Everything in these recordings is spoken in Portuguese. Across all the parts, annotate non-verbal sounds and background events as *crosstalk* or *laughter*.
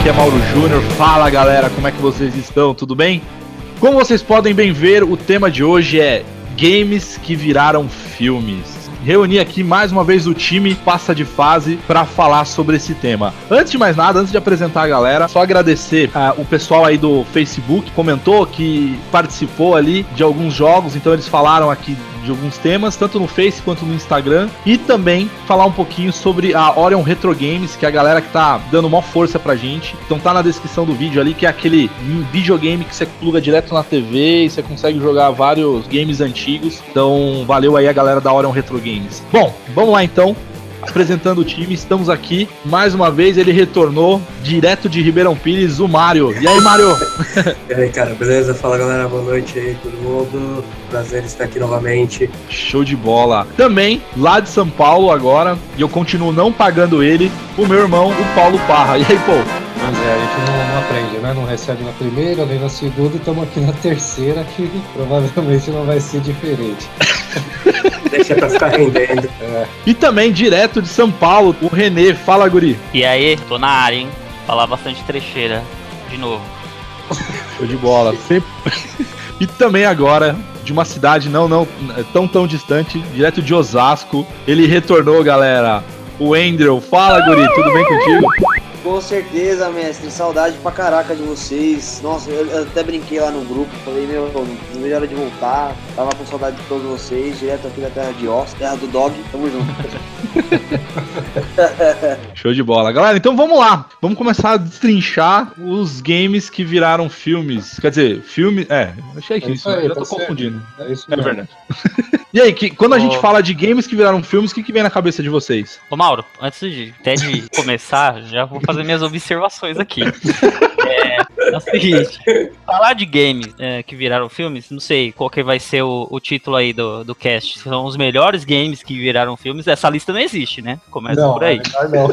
aqui é Mauro Júnior. Fala galera, como é que vocês estão? Tudo bem? Como vocês podem bem ver, o tema de hoje é games que viraram filmes reunir aqui mais uma vez o time passa de fase para falar sobre esse tema. Antes de mais nada, antes de apresentar a galera, só agradecer uh, o pessoal aí do Facebook comentou que participou ali de alguns jogos, então eles falaram aqui de alguns temas, tanto no Face quanto no Instagram, e também falar um pouquinho sobre a Orion Retro Games, que é a galera que tá dando uma força pra gente. Então tá na descrição do vídeo ali, que é aquele videogame que você pluga direto na TV e você consegue jogar vários games antigos. Então valeu aí a galera da Orion Retro Games. Bom, vamos lá então apresentando o time. Estamos aqui mais uma vez. Ele retornou direto de Ribeirão Pires, o Mário. E aí, Mário? *laughs* e aí, cara, beleza? Fala galera, boa noite aí, todo mundo. Prazer estar aqui novamente. Show de bola. Também, lá de São Paulo agora, e eu continuo não pagando ele, o meu irmão, o Paulo Parra. E aí, pô? Pois é, a gente não, não, aprende, né? Não recebe na primeira, nem na segunda, e estamos aqui na terceira, que *laughs* provavelmente não vai ser diferente. *laughs* Deixa pra ficar rendendo. É. E também, direto de São Paulo, o Renê. Fala, Guri. E aí, tô na área, hein? Falar bastante trecheira. De novo. Show de bola. Sempre... *laughs* e também agora, de uma cidade não, não tão, tão distante, direto de Osasco. Ele retornou, galera. O Andrew. Fala, Guri. Tudo bem contigo? Com certeza, mestre. Saudade pra caraca de vocês. Nossa, eu, até brinquei lá no grupo. Falei, meu, não vejo de voltar. Tava com saudade de todos vocês. Direto aqui da terra de Oz, terra do Dog. Tamo junto. *laughs* Show de bola. Galera, então vamos lá. Vamos começar a destrinchar os games que viraram filmes. Quer dizer, filme. É, achei que é isso. Aí, eu tá tô certo. confundindo. É isso mesmo. É verdade. *laughs* e aí, que, quando a gente fala de games que viraram filmes, o que, que vem na cabeça de vocês? Ô, Mauro, antes de, até de *laughs* começar, já vou fazer minhas observações aqui. É, é o seguinte, falar de games é, que viraram filmes, não sei qual que vai ser o, o, título aí do, do cast. São os melhores games que viraram filmes. Essa lista não existe, né? Começa não, por aí. Não, não.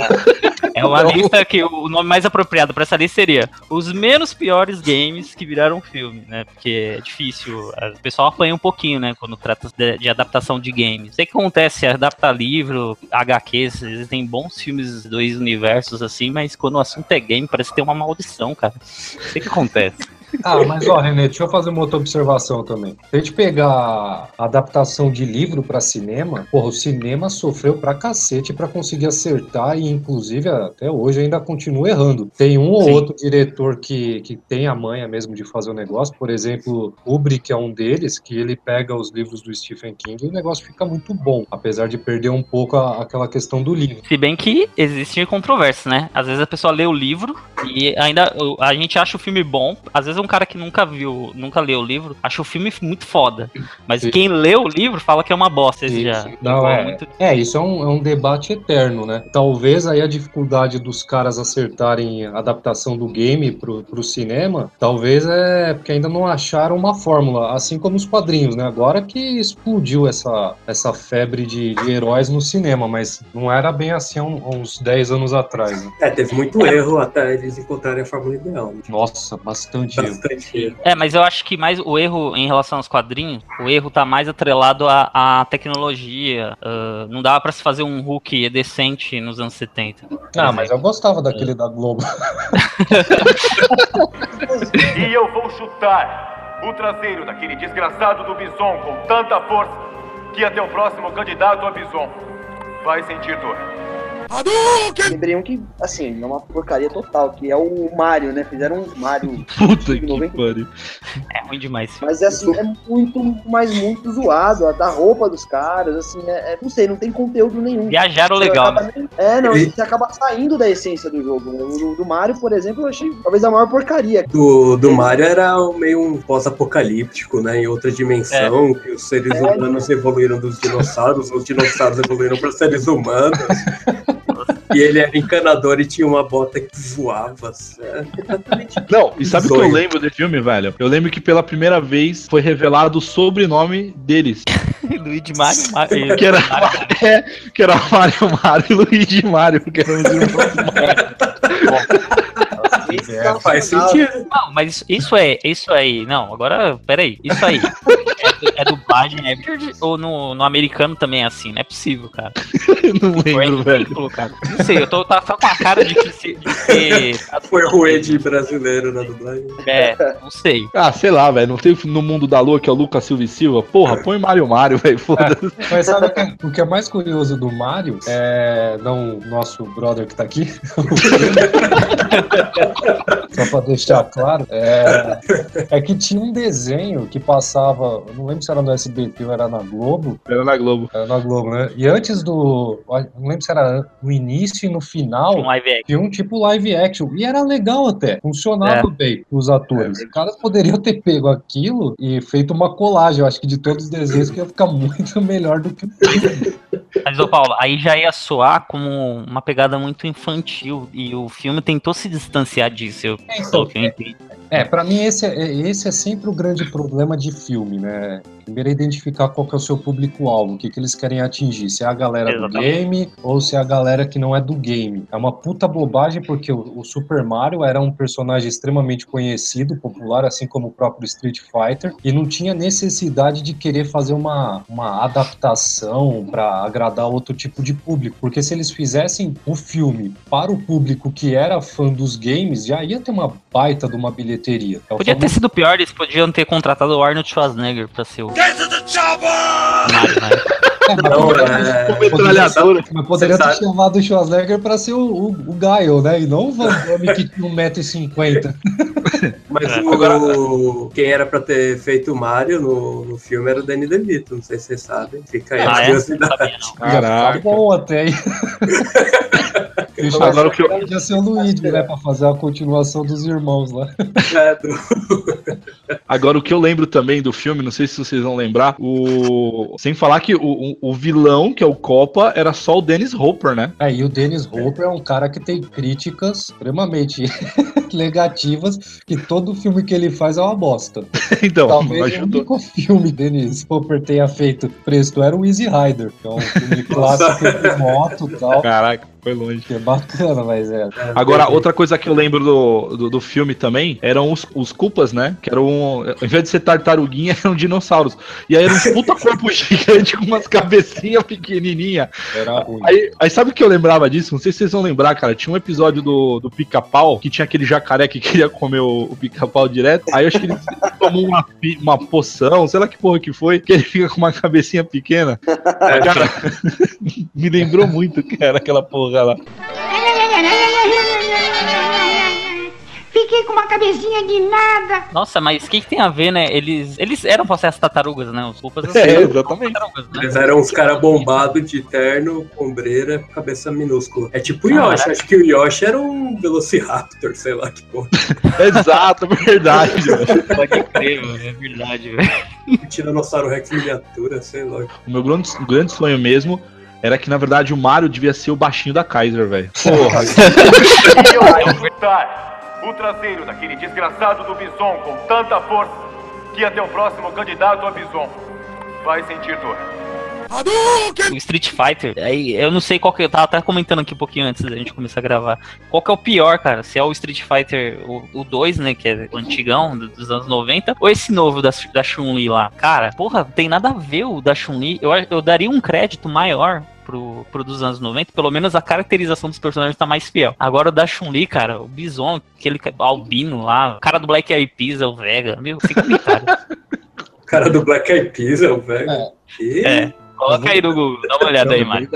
É uma *laughs* não. lista que o nome mais apropriado para essa lista seria os menos piores games que viraram filme, né? Porque é difícil, o pessoal apanha um pouquinho, né? Quando trata de, de adaptação de games. Sei que acontece, adapta livro, HQs, existem bons filmes dois universos assim, mas quando o assunto é game, parece ter uma maldição, cara. Sei que acontece. Ah, mas ó, René, deixa eu fazer uma outra observação também. Se a gente pegar a adaptação de livro para cinema, porra, o cinema sofreu pra cacete para conseguir acertar e, inclusive, até hoje ainda continua errando. Tem um ou outro diretor que, que tem a manha mesmo de fazer o negócio, por exemplo, Kubrick é um deles, que ele pega os livros do Stephen King e o negócio fica muito bom, apesar de perder um pouco a, aquela questão do livro. Se bem que existe controvérsia, né? Às vezes a pessoa lê o livro e ainda a gente acha o filme bom, às vezes um cara que nunca viu, nunca leu o livro, acha o filme muito foda. Mas Sim. quem lê o livro fala que é uma bosta. Esse já. Não, é, muito... é, isso é um, é um debate eterno, né? Talvez aí a dificuldade dos caras acertarem a adaptação do game pro, pro cinema, talvez é porque ainda não acharam uma fórmula, assim como os quadrinhos, né? Agora que explodiu essa, essa febre de, de heróis no cinema, mas não era bem assim há uns 10 anos atrás. Né? É, teve muito erro até eles encontrarem a fórmula ideal. Né? Nossa, bastante, bastante é, mas eu acho que mais o erro em relação aos quadrinhos, o erro tá mais atrelado à, à tecnologia. Uh, não dava para se fazer um Hulk decente nos anos 70. Ah, mas eu gostava daquele é. da Globo. *laughs* e eu vou chutar o traseiro daquele desgraçado do Bison com tanta força que até o próximo candidato a Bison vai sentir dor. Hadouken! Lembrei um que, assim, é uma porcaria total, que é o Mario, né? Fizeram um Mario. *laughs* Puta que pariu. É ruim demais. Mas é assim, é muito, mas muito zoado. A da roupa dos caras, assim, é, é, não sei, não tem conteúdo nenhum. Viajaram legal, né? É, não, você acaba saindo da essência do jogo. Né? O do Mario, por exemplo, eu achei talvez a maior porcaria. Do, do Mario era meio um pós-apocalíptico, né? Em outra dimensão, é. que os seres é, humanos evoluíram dos dinossauros, os dinossauros evoluíram para seres humanos. *laughs* e ele era encanador e tinha uma bota que voava. Não, e sabe o que eu lembro desse filme, velho? Eu lembro que pela primeira vez foi revelado o sobrenome deles. *laughs* Luigi Mario, Mario. Que *laughs* era, é, que era Mario Mario e Luigi Mario, que eram os irmãos Mario. É, faz sentido. Não, mas isso, isso é, isso aí. Não, agora, peraí. Isso aí. *laughs* É é dublagem, é ou no, no americano também é assim, não é possível, cara. *laughs* não lembro, é velho. ridículo, cara. Não sei, eu tô tá, tá com a cara de que se, de. *laughs* Foi o Ed brasileiro na dublagem. É, não sei. Ah, sei lá, velho. Não tem no mundo da lua que é o Lucas Silva e Silva? Porra, põe Mario Mario, velho. Foda-se. Mas sabe o que, é, o que é mais curioso do Mario? É. Não nosso brother que tá aqui. *laughs* Só pra deixar claro. É, é que tinha um desenho que passava. Não lembro se era no SBT ou era na Globo. Era na Globo. Era na Globo, né? E antes do. Não lembro se era no início e no final. Um live action. Tinha um tipo live action. E era legal até. Funcionava bem os atores. Os caras poderiam ter pego aquilo e feito uma colagem. Eu acho que de todos os desenhos que ia ficar muito *laughs* melhor do que o filme. Mas, ô Paulo, aí já ia soar como uma pegada muito infantil. E o filme tentou se distanciar disso. Eu, É, então, eu entendi. É, pra mim esse é, esse é sempre o grande problema de filme, né? Primeiro é identificar qual que é o seu público-alvo, o que, que eles querem atingir. Se é a galera do Exatamente. game ou se é a galera que não é do game. É uma puta bobagem porque o, o Super Mario era um personagem extremamente conhecido, popular, assim como o próprio Street Fighter, e não tinha necessidade de querer fazer uma, uma adaptação pra agradar outro tipo de público. Porque se eles fizessem o filme para o público que era fã dos games, já ia ter uma baita de uma bilheteria. É o Podia ter sido pior, eles podiam ter contratado o Arnold Schwarzenegger pra ser o. Mario, *laughs* né? É, mas Não, poderia- é, Metralhadora. Mas poderia ter chamado o Schwarzenegger pra ser o, o, o Gaio, né? E não o Van Damme que tinha 1,50m. *laughs* Mas É. o, quem era pra ter feito o Mario no, no filme era o Danny DeVito, não sei se vocês sabem. Fica aí a Ah, é? Não curiosidade. sabia, não. Caraca. Tá bom até aí. *laughs* O Agora o que eu- podia ser o Luigi, né? Pra fazer a continuação dos irmãos lá. É, *laughs* do- Agora, o que eu lembro também do filme, não sei se vocês vão lembrar, o. Sem falar que o, o, o vilão, que é o Copa, era só o Dennis Hopper, né? É, e o Dennis Hopper é um cara que tem críticas extremamente *laughs* negativas, que todo filme que ele faz é uma bosta. *laughs* Então, Talvez o ajudou. único filme Dennis Hopper tenha feito presto era o Easy Rider, que é um filme clássico de moto e tal. Caraca, foi longe. Que é bacana, mas é. Agora, outra coisa que eu lembro do, do, do filme também eram os, os culpas, né? Que eram, ao invés de ser tartaruguinha, *laughs* eram dinossauros. E aí era um puta corpo *laughs* gigante com umas cabecinhas pequenininhas. Era ruim. Aí, aí sabe o que eu lembrava disso? Não sei se vocês vão lembrar, cara. Tinha um episódio do, do pica-pau que tinha aquele jacaré que *laughs* queria comer o, o pica-pau direto. Aí eu acho que ele tomou uma, uma poção, sei lá que porra que foi, que ele fica com uma cabecinha pequena. Cara, me lembrou muito, cara, aquela porra lá. Fiquei com uma cabecinha de nada. Nossa, mas o que, que tem a ver, né? Eles, eles eram pra ser as tartarugas, né? Os culpas É, eram exatamente. tartarugas, né? Eles eram uns caras bombados de terno, ombreira, cabeça minúscula. É tipo o Caraca. Yoshi, acho que o Yoshi era um Velociraptor, sei lá que porra. *laughs* Exato, verdade. *laughs* Pode crer, mano, é verdade, velho. Tiranossauro Rex miniatura, sei lá. O meu grande, grande sonho mesmo era que, na verdade, o Mario devia ser o baixinho da Kaiser, velho. Porra. *laughs* O traseiro daquele desgraçado do Bison com tanta força que até o próximo candidato a Bison vai sentir dor. O Street Fighter, aí eu não sei qual que eu tava até comentando aqui um pouquinho antes da gente começar a gravar. Qual que é o pior, cara? Se é o Street Fighter o, o 2, né, que é o antigão do- dos anos 90, ou esse novo da, da Chun-Li lá? Cara, porra, tem nada a ver o da Chun-Li. Eu, eu daria um crédito maior pro, pro dos anos 90, pelo menos a caracterização dos personagens tá mais fiel. Agora o da Chun-Li, cara, o Bison, aquele albino lá, o cara do Black Eyed Peas, é o Vega, meu, sem comentário. O cara do Black Eyed Peas é o velho. É. É. Coloca aí no Google, dá uma olhada aí, Mário.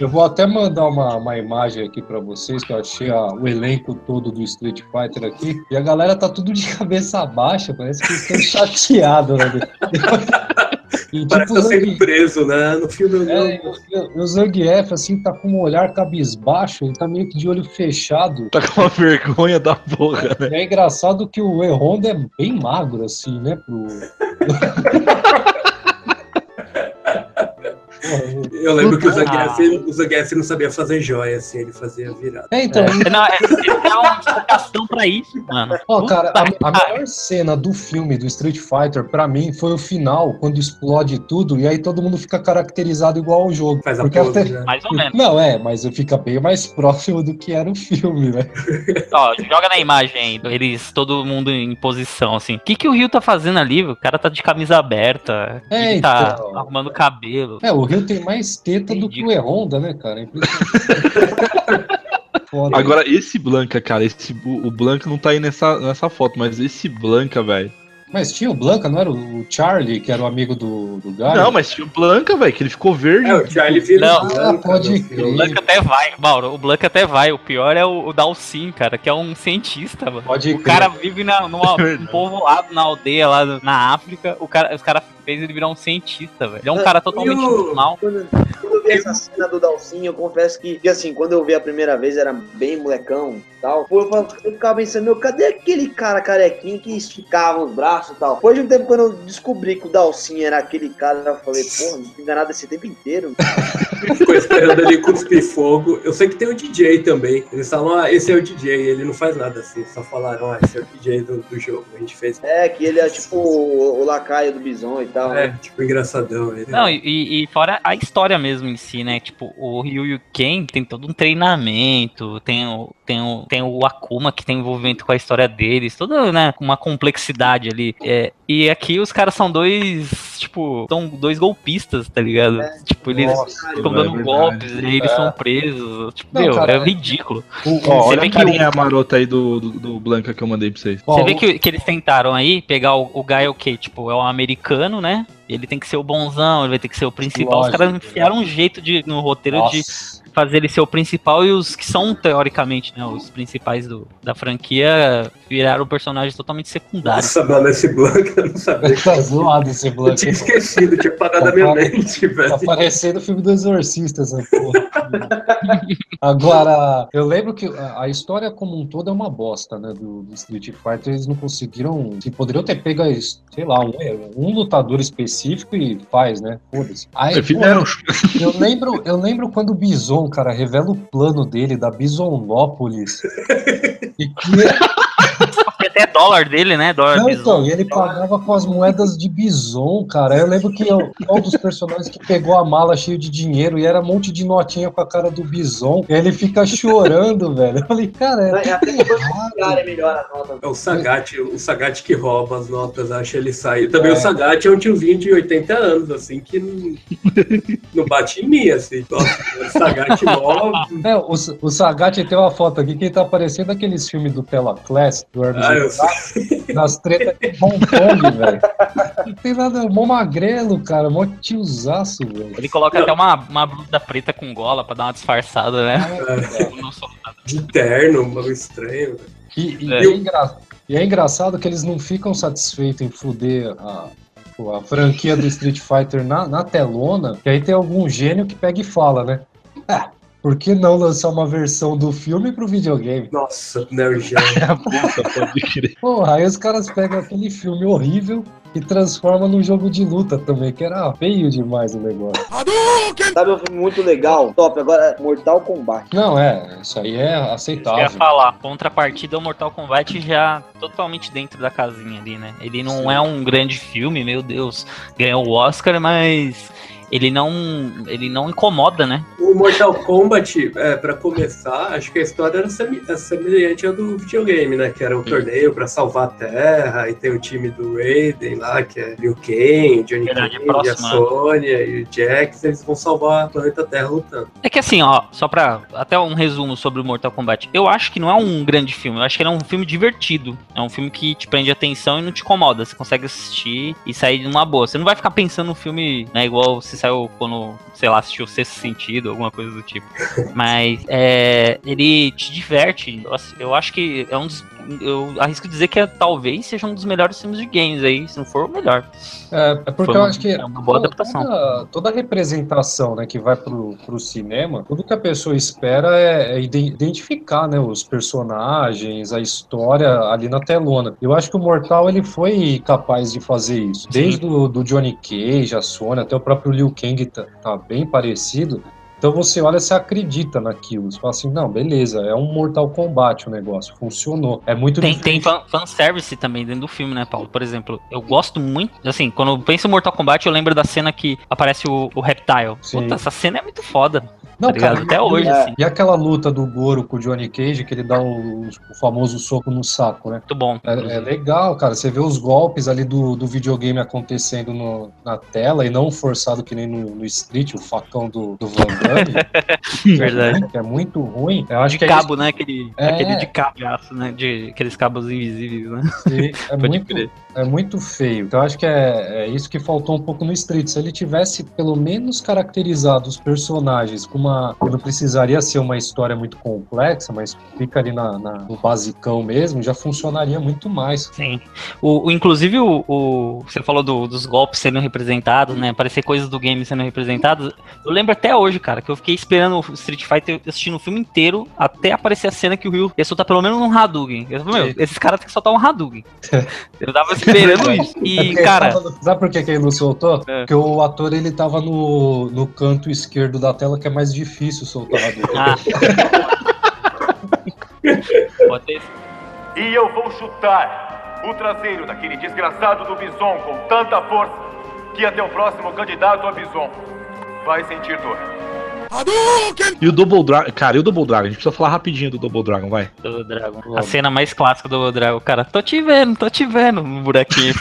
Eu vou até mandar uma, uma imagem aqui pra vocês, que eu achei a- o elenco todo do Street Fighter aqui. E a galera tá tudo de *laughs* cabeça baixa, parece que eles estão chateados, né? *laughs* E Parece tipo, que tá sendo Zang- preso, né? No filme não. é, e o Zangief, assim, tá com um olhar cabisbaixo, ele tá meio que de olho fechado. Tá com uma vergonha da porra, né? E é engraçado que o E-Honda é bem magro, assim, né? Pro... *laughs* Eu lembro que o Ah. Zangief, o Zangief não sabia fazer joia, assim, ele fazia virada. É, então, É, não, é, dá uma explicação pra isso, mano. Ó, Puta cara, a, a melhor cena do filme do Street Fighter, pra mim, foi o final, quando explode tudo, e aí todo mundo fica caracterizado igual ao jogo. Faz a Porque pose, até- né? Mais ou menos. Não, é, mas fica bem mais próximo do que era o filme, né? Ó, joga na imagem aí, eles, todo mundo em posição, assim. O que, que o Rio tá fazendo ali? O cara tá de camisa aberta, É, ele tá então. arrumando cabelo. É, o Rio tem mais teta do que o E-Honda, né, cara? É. *laughs* Agora, esse Blanca, cara, esse, o, o Blanca não tá aí nessa, nessa foto, mas esse Blanca, velho. Mas tinha o Blanca, não era o Charlie, que era o amigo do, do Gaio? Não, mas tinha o Blanca, velho, que ele ficou verde. É, o Charlie vira Não. branca Ah, pode crer. O Blanca até vai, Mauro, o Blanca até vai. O pior é o, o Dalcin, cara, que é um cientista, mano. Pode O crer. cara vive na, numa, *laughs* um povoado na aldeia lá na África. O cara, os caras fez ele virar um cientista, velho. Ele é um cara totalmente E o- normal. Quando, quando eu vi essa cena do Dalcinho, eu confesso que, que, assim, quando eu vi a primeira vez, era bem molecão e tal. Eu, eu ficava pensando, meu, cadê aquele cara carequinho que esticava os braços e tal? Depois de um tempo, quando eu descobri que o Dalcinho era aquele cara, eu falei, pô, não fui enganado esse tempo inteiro. Ficou esperando ele cuspir fogo. Eu sei que tem o DJ também. Eles falam, ah, esse é o DJ. Ele não faz nada assim. Só falaram, ah, esse é o DJ do, do jogo. A gente fez. É, que ele é tipo o, o lacaio do Bison e tal. É, né? tipo, engraçadão. Ele. Não, e, e fora a história mesmo em si, né? Tipo, o Ryu e o Ken tem todo um treinamento, tem o, tem o, tem o Akuma que tem envolvimento com a história deles, toda, né, uma complexidade ali. É, e aqui os caras são dois, tipo, são dois golpistas, tá ligado? Tipo, eles ficam é dando verdade. golpes e eles É. são presos. Tipo, Não, meu, cara, é é- ridículo. O- Ó, o- olha vê a que carinha marota aí do, do, do Blanca que eu mandei pra vocês. ó, Você vê o- que, que eles tentaram aí pegar o, o Guy, o quê? Tipo, é um americano, né? Ele tem que ser o bonzão, ele vai ter que ser o principal. Os Lógico. caras enfiaram um jeito de, no roteiro de Nossa. Fazer ele ser o principal e os que são, teoricamente, né, os principais do, da franquia viraram personagens totalmente secundários. Nossa, mano, esse Blanca, eu não sabia. Tá zoado esse Eu Blanca. tinha esquecido, tinha apagado da minha mente, Tá velho. parecendo o filme do Exorcista, essa porra. Agora, eu lembro que a, a história como um todo é uma bosta, né? Do, do Street Fighter, eles não conseguiram. Se poderiam ter pego, sei lá, um, um lutador específico e faz, né? Foda-se. Aí, Fizeram. porra, eu lembro, eu lembro quando o Bison, cara, revela o plano dele da Bisonópolis. *laughs* e que até dólar dele, né? Dólar Não, então, e ele pagava com as moedas de bison, cara. Eu lembro que eu, um dos personagens que pegou a mala cheio de dinheiro e era um monte de notinha com a cara do bison. E ele fica chorando, velho. Eu falei, cara, é É, Até depois cara é melhor a nota. É o Sagat, o Sagat que rouba as notas, acha ele sair. Também É. o Sagat é um tiozinho de 80 anos, assim, que não, não bate em mim, assim. Nossa, o Sagat move. É, o, o Sagat tem uma foto aqui que ele tá parecendo aqueles filmes do Tela Class, do Hermes Ah, nas *laughs* tretas de Hong Kong, velho. Não tem nada, é mó magrelo, cara, mó tiozaço, velho. Ele coloca até uma, uma blusa preta com gola pra dar uma disfarçada, né? É, não sou- de terno, um bagulho estranho. velho. E, e É. é engra- e é engraçado que eles não ficam satisfeitos em fuder a, pô, a franquia do Street Fighter na, na telona, que aí tem algum gênio que pega e fala, né? *laughs* Ah, por que não lançar uma versão do filme pro videogame? Nossa, Neo Geo. *laughs* Puta, pode crer. Porra, aí os caras pegam aquele filme horrível e transformam num jogo de luta também, que era feio demais o negócio. Sabe um filme muito legal? Top, agora Mortal Kombat. Não, é, isso aí é Eu ia aceitável. falar, contrapartida, o Mortal Kombat já totalmente dentro da casinha ali, né? Ele não é um grande filme, meu Deus, ganhou o Oscar, mas ele não, ele não incomoda, né? O Mortal Kombat, é, pra começar, acho que a história era é semelhante à do videogame, né? Que era um torneio pra salvar a Terra, e tem o time do Raiden lá, que é Liu Kang, Johnny Verdade, Cage, próximo, a né? Sônia e o Jax, eles vão salvar o planeta Terra lutando. É que assim, ó, só pra até um resumo sobre o Mortal Kombat. Eu acho que não é um grande filme, eu acho que ele é um filme divertido. É um filme que te prende atenção e não te incomoda. Você consegue assistir e sair de uma boa. Você não vai ficar pensando no filme, né, igual você saiu quando, sei lá, assistiu o Sexto Sentido, alguma coisa do tipo. Mas é, ele te diverte. Eu acho que é um dos. Eu arrisco dizer que é, talvez seja um dos melhores filmes de games aí, se não for o melhor. É, é porque Foi eu uma- acho que é uma boa toda- adaptação. Toda, toda representação né, que vai pro, pro cinema, tudo que a pessoa espera é, é ide- identificar né, os personagens, a história ali na telona. Eu acho que o Mortal ele foi capaz de fazer isso. Desde o do Johnny Cage, a Sony, até o próprio Liu Kang tá, tá bem parecido. Então você olha, você acredita naquilo. Você fala assim, não, beleza, é um Mortal Kombat o negócio, funcionou. É muito Tem, tem diferente. fan, fanservice também dentro do filme, né, Paulo? Por exemplo, eu gosto muito. Assim, quando eu penso em Mortal Kombat, eu lembro da cena que aparece o, o Reptile. Sim. Puta, essa cena é muito foda. Não, tá ligado? Até hoje, é. assim. E aquela luta do Goro com o Johnny Cage, que ele dá o, o famoso soco no saco, né? Muito bom. É, é legal, cara. Você vê os golpes ali do, do videogame acontecendo no- na tela e não forçado que nem no, no Street, o facão do, do Van Damme. *laughs* Verdade. Que é muito ruim. Eu acho de que é cabo, né? Aquele, É. aquele de cabo né? De, aqueles cabos invisíveis, né? isso, é, *laughs* muito, crer. é muito feio. Então eu acho que é, é isso que faltou um pouco no Street. Se ele tivesse pelo menos caracterizado os personagens com uma. Não precisaria ser uma história muito complexa, mas fica ali na, na- no basicão mesmo, já funcionaria muito mais. Sim. O, o- inclusive, o, o- você falou do- dos golpes sendo representados, né? Aparecer coisas do game sendo representadas. Eu lembro até hoje, cara, que eu fiquei esperando o Street Fighter assistindo o filme inteiro até aparecer a cena que o Ryu ia soltar pelo menos um Hadouken. Eu falei, meu, esses caras têm que soltar um Hadouken. *laughs* eu tava esperando isso. É E, porque cara, tava- sabe por que, que ele não soltou? É. Porque o ator ele tava no, no canto esquerdo da tela, que é mais difícil soltar a dor. ah. *laughs* E eu vou chutar o traseiro daquele desgraçado do Bison com tanta força que até o próximo candidato a Bison vai sentir dor. E o Double Dragon. Cara, e o Double Dragon? A gente precisa falar rapidinho do Double Dragon, vai. do Dragon. A Vamos. cena mais clássica do Dragon, cara. Tô te vendo, tô te vendo. No buraquinho.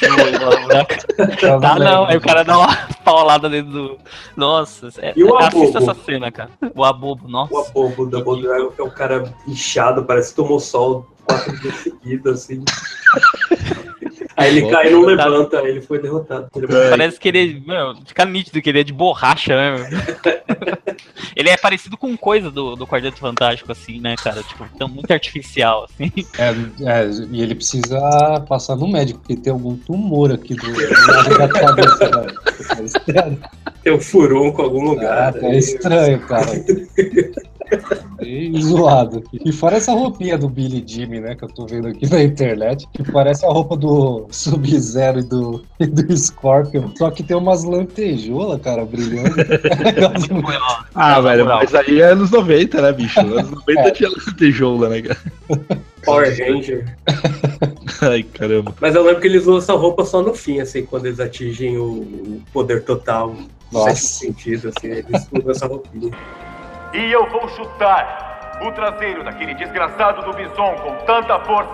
Eu *laughs* Tá não, aí o cara dá uma *laughs* paulada dentro do. Nossa, é, E o assista Abobo? essa cena, cara. O abobo, nossa. O abobo da Double Dragon, que é um cara inchado, parece que tomou sol quatro dias seguidos, assim. *laughs* Aí ele cai e não levanta, aí ele foi derrotado. Ele É. Parece que ele. Meu, fica nítido que ele é de borracha, né? *laughs* Ele é parecido com coisa do, do Quarteto Fantástico, assim, né, cara? Tipo, tão muito artificial, assim. É, é, e ele precisa passar no médico, porque tem algum tumor aqui do, do lado da *laughs* cabeça. velho. Estranho, tem um furunco em algum lugar. tá aí- estranho, cara. *laughs* E zoado. E fora essa roupinha do Billy Jimmy, né, que eu tô vendo aqui na internet, que parece a roupa do Sub-Zero e do, e do Scorpion, só que tem umas lantejoulas, cara, brilhando. *laughs* Ah, velho, mas aí é anos 90, né, bicho? Anos *laughs* 90 É. tinha lantejoula, né, cara? Power Ranger. *laughs* Ai, caramba. Mas eu lembro que eles usam essa roupa só no fim, assim, quando eles atingem o poder total. Nossa. Sentido, assim, eles usam essa roupinha. E eu vou chutar o traseiro daquele desgraçado do Bison com tanta força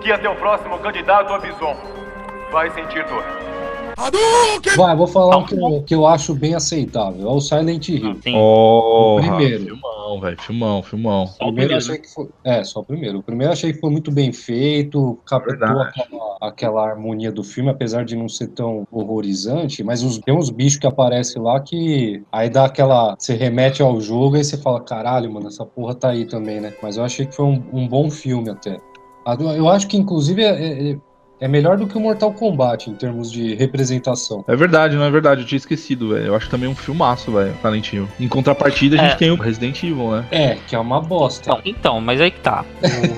que até o próximo candidato a Bison vai sentir dor. Vai, vou falar um que eu, que eu acho bem aceitável. É o Silent Hill. Sim. Oh, O primeiro. Filmão, velho. Filmão, filmão. Só o primeiro primeiro, achei que foi. É, só o primeiro. O primeiro achei que foi muito bem feito, captou aquela, aquela harmonia do filme, apesar de não ser tão horrorizante, mas os- tem uns bichos que aparecem lá que aí dá aquela. Você remete ao jogo e você fala, caralho, mano, essa porra tá aí também, né? Mas eu achei que foi um, um bom filme até. Eu acho que, inclusive, é, é- é melhor do que o Mortal Kombat em termos de representação. É verdade, não é verdade. Eu tinha esquecido, velho. Eu acho também um filmaço, velho. Hill. Em contrapartida, a gente É. tem o Resident Evil, né? É, que é uma bosta. Então, então, mas aí que tá.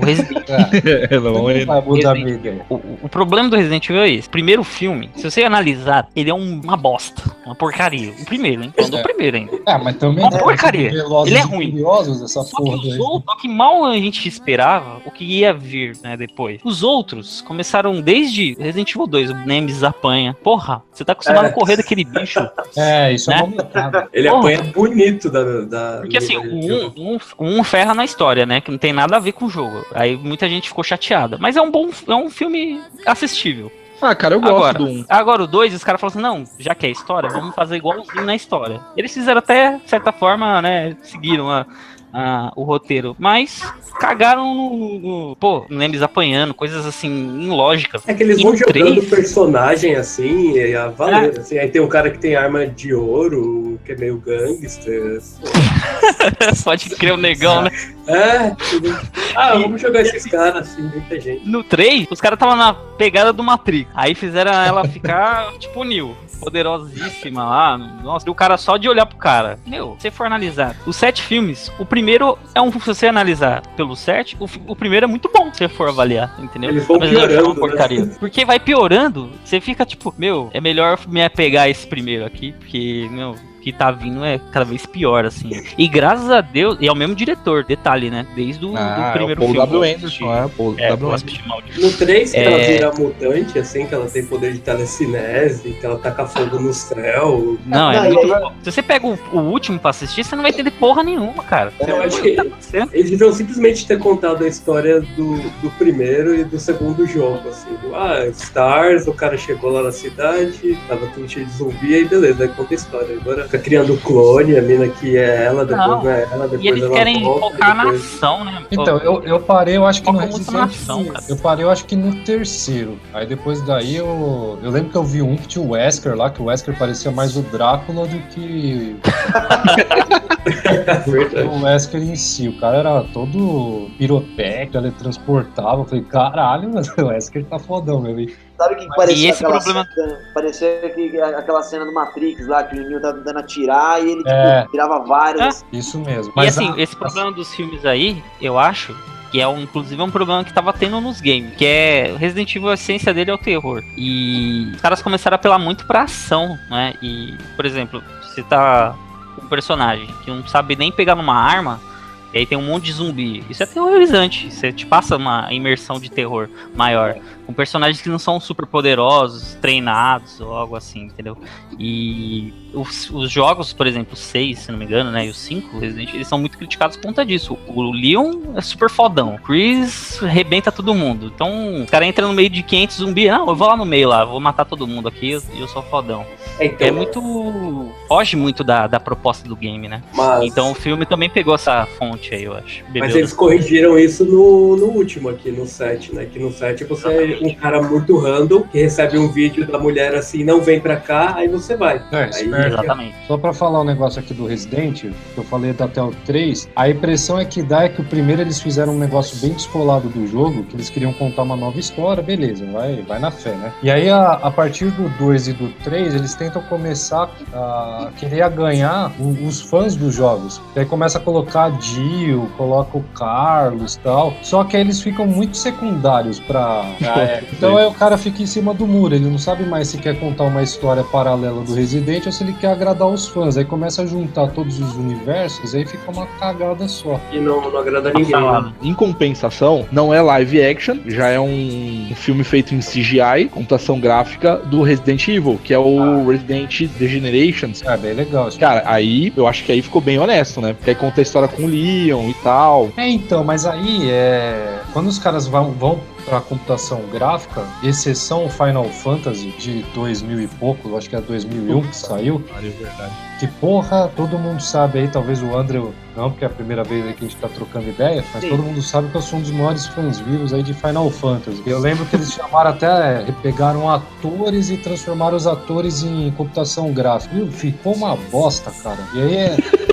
O Resident *laughs* É, É, *laughs* não, é- vai mudar a Resident- minha ideia. O, o problema do Resident Evil é esse. Primeiro filme, se você analisar, ele é um- uma bosta. Uma porcaria. O primeiro, hein? Falando do É. primeiro ainda. Ah, mas também. Uma porcaria. Velozes Ele é ruim. Essa Só que porra outros, só que mal a gente esperava o que ia vir, né, depois. Os outros começaram desde Resident Evil 2, o Nemesis apanha. Porra, você tá acostumado É. a correr daquele bicho. *laughs* É, isso é Né? uma mancada. Ele Porra. apanha bonito da. da Porque assim, um, um, um ferra na história, né? Que não tem nada a ver com o jogo. Aí muita gente ficou chateada. Mas é um bom, é um filme assistível. Ah, cara, eu gosto Agora, do um. agora o 2, os caras falaram assim, não, já que é história, vamos fazer igualzinho na história. Eles fizeram até, de certa forma, né, seguiram a, a- o roteiro, mas cagaram no, no- pô, no Nemesis apanhando, coisas assim, ilógicas. É que eles vão jogando três- personagem assim, e a valer. Assim, aí tem um cara que tem arma de ouro, que é meio gangster. *laughs* Pode crer o negão, né? É. Ah, vamos jogar esses caras assim, muita gente. No 3, os caras estavam na pegada do Matrix. Aí fizeram ela ficar, *laughs* tipo, Neo. Poderosíssima lá. Nossa, e o cara só de olhar pro cara. Meu, se for analisar os sete filmes, o primeiro é um. Se você analisar pelo sete, o, o primeiro é muito bom se você for avaliar, entendeu? Eles vão uma né? porcaria. Porque vai piorando, você fica tipo, meu, é melhor me apegar a esse primeiro aqui, porque, meu. Que tá vindo é cada vez pior, assim. E graças a Deus, e é o mesmo diretor, detalhe, né? Desde o Ah, do é o primeiro Paul filme. W. Anderson, é, Paul É, W. Anderson. No 3, que ela É. vira mutante, assim, que ela tem poder de telecinese, que ela taca fogo no céu. Não, é muito. Se você pega o, o último pra assistir, você não vai entender porra nenhuma, cara. Você Eu acho que tá. Eles deviam simplesmente ter contado a história do, do primeiro e do segundo jogo, assim. Ah, Stars, o cara chegou lá na cidade, tava tudo cheio de zumbi, aí beleza, aí conta a história. Agora fica criando clone, a mina que é ela, depois Não. é ela, depois E eles ela querem volta, focar na depois... ação, né? Então, eu, eu parei, eu acho que no na cara. Eu parei, eu acho que no terceiro. Aí depois daí eu. Eu lembro que eu vi um que tinha o Wesker lá, que o Wesker parecia mais o Drácula do que *laughs* o Wesker em si. O cara era todo pirotécnico, teletransportava. Eu falei, caralho, mano, o Wesker tá fodão, meu. E- Sabe o que parecia esse aquela problema- cena? Parecia que, aquela cena do Matrix lá, que o Neo tá tentando atirar e ele tipo, É. tirava vários. Isso mesmo. E assim, a- esse problema dos filmes aí, eu acho que é um, inclusive um problema que tava tendo nos games, que é Resident Evil, a essência dele é o terror. E os caras começaram a apelar muito pra ação, né? E, por exemplo, você tá com um personagem que não sabe nem pegar numa arma, e aí tem um monte de zumbi. Isso é terrorizante. Você te passa uma imersão de terror maior. Com personagens que não são super poderosos, treinados ou algo assim, entendeu? E os, os jogos, por exemplo, o 6, se não me engano, né? E os 5, Resident eles são muito criticados por conta disso. O Leon é super fodão. O Chris arrebenta todo mundo. Então, o cara entra no meio de 500 zumbi. Não, eu vou lá no meio lá, vou matar todo mundo aqui e eu, eu sou fodão. É, então, É muito. Foge muito da, da proposta do game, né? mas, Então o filme também pegou essa fonte aí, eu acho. Bebeu mas eles corrigiram isso no, no último aqui, no 7, né? Que no 7 você é um cara muito random que recebe um vídeo da mulher assim, não vem pra cá, aí você vai. É, Aí- esperto. Exatamente. Só pra falar um negócio aqui do Resident, que eu falei até o 3, a impressão é que dá é que o primeiro eles fizeram um negócio bem descolado do jogo, que eles queriam contar uma nova história, beleza, vai, vai na fé, né? E aí, a, a partir do 2 e do 3, eles tentam começar a querer ganhar o- os fãs dos jogos. E aí começa a colocar a Jill, coloca o Carlos e tal, só que aí eles ficam muito secundários pra... *laughs* Então aí o cara fica em cima do muro, ele não sabe mais se quer contar uma história paralela do Resident ou se ele quer agradar os fãs. Aí começa a juntar todos os universos, aí fica uma cagada só. E não, não agrada ninguém. salada. Em compensação, não é live action, já é um filme feito em CGI, computação gráfica do Resident Evil, que é o Resident Degenerations. É bem legal. isso. Cara, aí eu acho que aí ficou bem honesto, né? Porque aí conta a história com o Leon e tal. É, então, mas aí é. Quando os caras vão, vão pra computação gráfica, exceção Final Fantasy de 2000 e pouco, eu acho que é 2001 que saiu, que porra, todo mundo sabe aí, talvez o André não, porque é a primeira vez aí que a gente tá trocando ideia, mas Sim. todo mundo sabe que eu sou um dos maiores fãs vivos aí de Final Fantasy. Eu lembro que eles *laughs* chamaram até, pegaram atores e transformaram os atores em computação gráfica. Viu? Ficou uma bosta, cara. E aí é.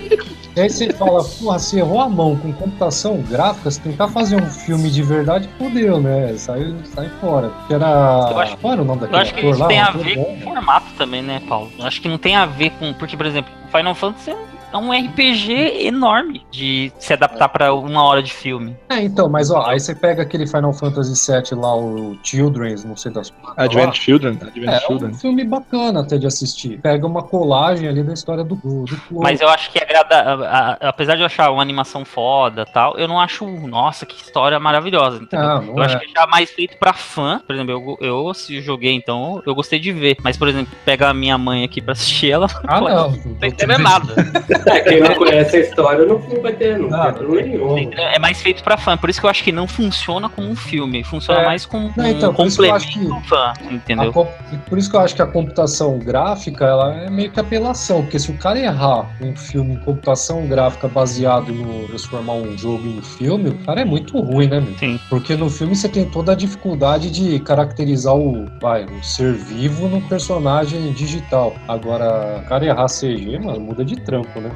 E aí você fala, porra, você errou a mão com computação gráfica, se tentar fazer um filme de verdade, fodeu, né? Sai, sai fora. Porque era. Eu acho- Qual era o nome Eu daquele acho que isso lá? tem a ver bom, com o formato também, né, Paulo? Eu acho que não tem a ver com. Porque, por exemplo, Final Fantasy é um RPG enorme de se adaptar pra uma hora de filme. É, então, mas ó, aí você pega aquele Final Fantasy VII lá, o Children's, não sei das Advent Children. Advent É, é Children. um filme bacana até de assistir. Pega uma colagem ali da história do, do, do. Mas eu acho que agrada. a- a- apesar de eu achar uma animação foda tal, eu não acho. Nossa, que história maravilhosa. Entendeu? Não, não eu acho é. que é já mais feito pra fã. Por exemplo, eu, eu se joguei, então eu gostei de ver. Mas, por exemplo, pega a minha mãe aqui pra assistir ela. *laughs* Ah, não. Não tá entendendo nada. *laughs* É, quem não conhece a história não vai ter, não Ah, problema nenhum. É mais feito pra fã. Por isso que eu acho que não funciona como um filme. Funciona É. mais como Não, um então, eu complemento que- fã. A Entendeu? com- Por isso que eu acho que a computação gráfica ela é meio que apelação, porque se o cara errar um filme em computação gráfica baseado no transformar um jogo em filme, o cara é muito ruim, né, meu? Sim. Porque no filme você tem toda a dificuldade de caracterizar o, vai, o ser vivo num personagem digital. Agora, o cara errar CG, mano, muda de trampo, né?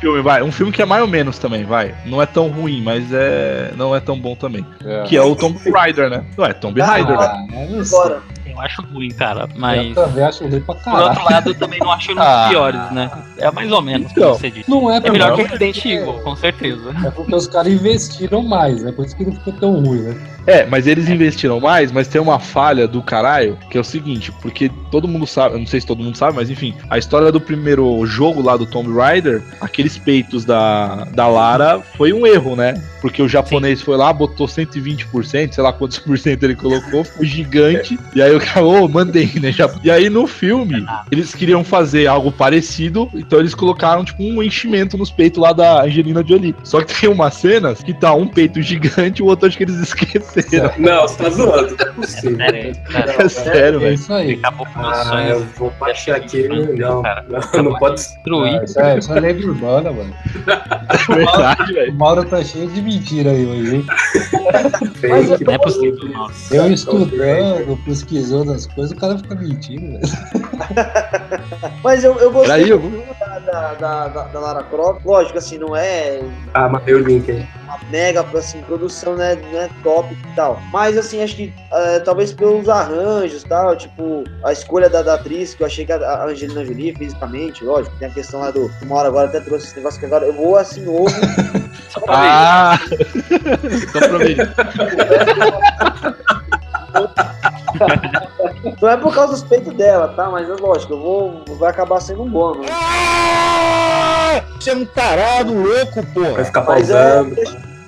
Filme, vai. Um filme que é mais ou menos também, vai. Não é tão ruim, mas é não é tão bom também. É. Que é o Tomb Raider, né? Ué, Tomb Raider, né? Ah, eu não sei. Agora, Eu acho ruim, cara. Eu Mas. também acho ruim pra Por caralho. outro lado, eu também não acho um dos Ah. piores, né? É mais ou menos, Então. como você disse. Não é, É melhor que porque- Resident Evil, com certeza. É porque os caras investiram mais, é por isso que ele ficou tão ruim, né? É, mas eles investiram mais, mas tem uma falha do caralho, que é o seguinte, porque todo mundo sabe, eu não sei se todo mundo sabe, mas enfim, a história do primeiro jogo lá do Tomb Raider, aqueles peitos da, da Lara foi um erro, né? Porque o japonês foi lá, botou 120%, sei lá quantos *laughs* por cento ele colocou, ficou gigante, e aí o cara, ô, mandei, né? E aí no filme, eles queriam fazer algo parecido, então eles colocaram, tipo, um enchimento nos peitos lá da Angelina Jolie. Só que tem umas cenas que tá um peito gigante, o outro acho que eles *laughs* esqueceram. Não, você tá zoando, não é possível. Sério, cara. É sério, É velho. isso aí. Acabou com meus Ah, sonhos. eu vou baixar aqui. Não, Cara. não, não pode Destruir. Ah, isso, é, isso é lenda urbana, mano. *laughs* É verdade, O velho. Mauro tá cheio de mentira aí hoje, hein? ser fake. Não é possível. Eu estudando, pesquisando as coisas, o cara fica mentindo, velho. *laughs* Mas eu, eu gostei Peraí, eu da, da, da, da- Lara Croft. Lógico, assim, não é Ah, mandei o link aí. uma mega assim, produção, né, não é top e tal. Mas assim, acho que eh, talvez pelos arranjos tal, tipo, a escolha da, da atriz, que eu achei que a, a Angelina Jolie, fisicamente, lógico, tem a questão lá do. Uma hora agora até trouxe esse negócio que agora eu vou assim novo. *laughs* Só pra ver. Ah! *laughs* Só pra ver. Não é por causa dos peitos dela, tá? Mas é lógico, eu vou. Vai acabar sendo um bônus. Você é um tarado louco, Vai porra. ficar Mas é.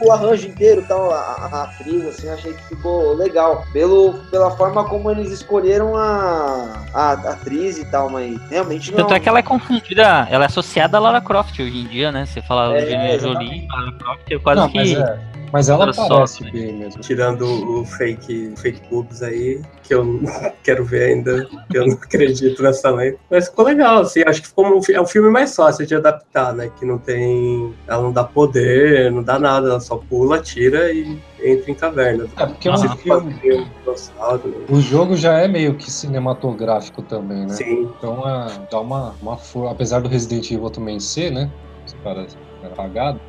O arranjo inteiro, tal, a, a- a atriz, assim, achei que ficou legal. Pelo, pela forma como eles escolheram a, a, a atriz e tal, mas realmente não. Tanto é que ela é confundida, ela é associada a Lara Croft hoje em dia, né? Você fala É, Angelina. Jolie, Lara Croft, é quase Não, que. mas, é, mas ela parece né? bem mesmo. Tirando o fake, fake boobs aí, que eu não *laughs* quero ver ainda, que eu não acredito nessa lenda. Mas ficou legal, assim, acho que ficou um, é um filme mais fácil de adaptar, né? Que não tem. Ela não dá poder, não dá nada, ela só pula, tira e entra em caverna. É, porque é um filme. Um dinossauro, O jogo já é meio que cinematográfico também, né? Sim. Então é, dá uma, uma. Apesar do Resident Evil também ser, né? Os caras eram apagado.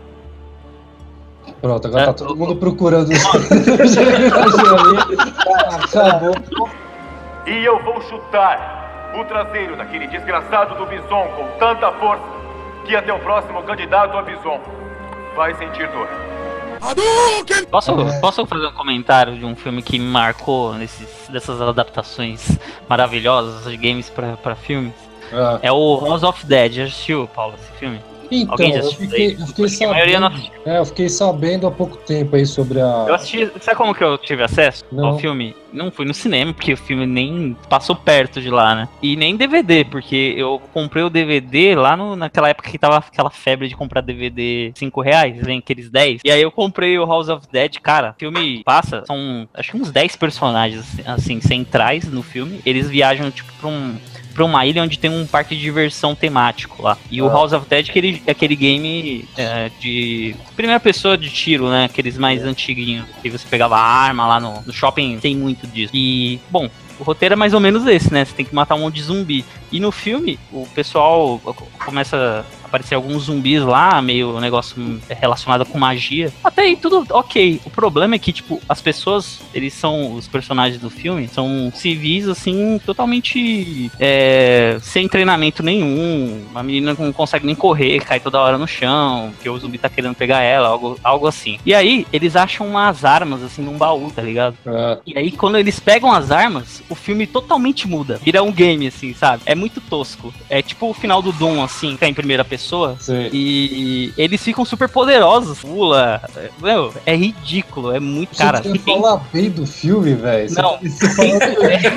Pronto, agora É, tá todo mundo procurando. *laughs* *laughs* Acabou. E eu vou chutar o traseiro daquele desgraçado do Bison com tanta força que até o próximo candidato a Bison vai sentir dor. Posso, É. posso fazer um comentário de um filme que me marcou nesses, dessas adaptações maravilhosas de games pra, pra filmes? Ah, É o House of Dead. Já assistiu, Paulo, esse filme? Então, Alguém já eu assistiu fiquei, eu fiquei que a maioria não sabendo. É, eu fiquei sabendo há pouco tempo aí sobre a. Eu assisti. Sabe como que eu tive acesso Não. ao filme? Não fui no cinema, porque o filme nem passou perto de lá, né? E nem DVD, porque eu comprei o DVD lá no, naquela época que tava aquela febre de comprar DVD 5 reais, vem aqueles 10. E aí eu comprei o House of Dead, cara. O filme passa, são acho que uns 10 personagens, assim, centrais no filme. Eles viajam, tipo, pra um pra uma ilha onde tem um parque de diversão temático lá. E o Ah. House of Dead é aquele, é aquele game é, de primeira pessoa de tiro, né? Aqueles mais antiguinhos, que você pegava a arma lá no, no shopping, tem muito disso. E, bom, o roteiro é mais ou menos esse, né? Você tem que matar um monte de zumbi. E no filme, o pessoal começa aparecer alguns zumbis lá, meio negócio relacionado com magia. Até aí tudo ok. O problema é que, tipo, as pessoas, eles são, os personagens do filme, são civis, assim, totalmente é, sem treinamento nenhum. A menina não consegue nem correr, cai toda hora no chão, porque o zumbi tá querendo pegar ela, algo, algo assim. E aí, eles acham umas armas, assim, num baú, tá ligado? Ah, E aí, quando eles pegam as armas, o filme totalmente muda. Vira um game, assim, sabe? É muito tosco. É tipo o final do Doom, assim, que é em primeira pessoa. Sei. E eles ficam super poderosos. Pula. É, Meu, é ridículo. É muito. Cara, Você quem- falar bem do filme, velho. Você- Não. Você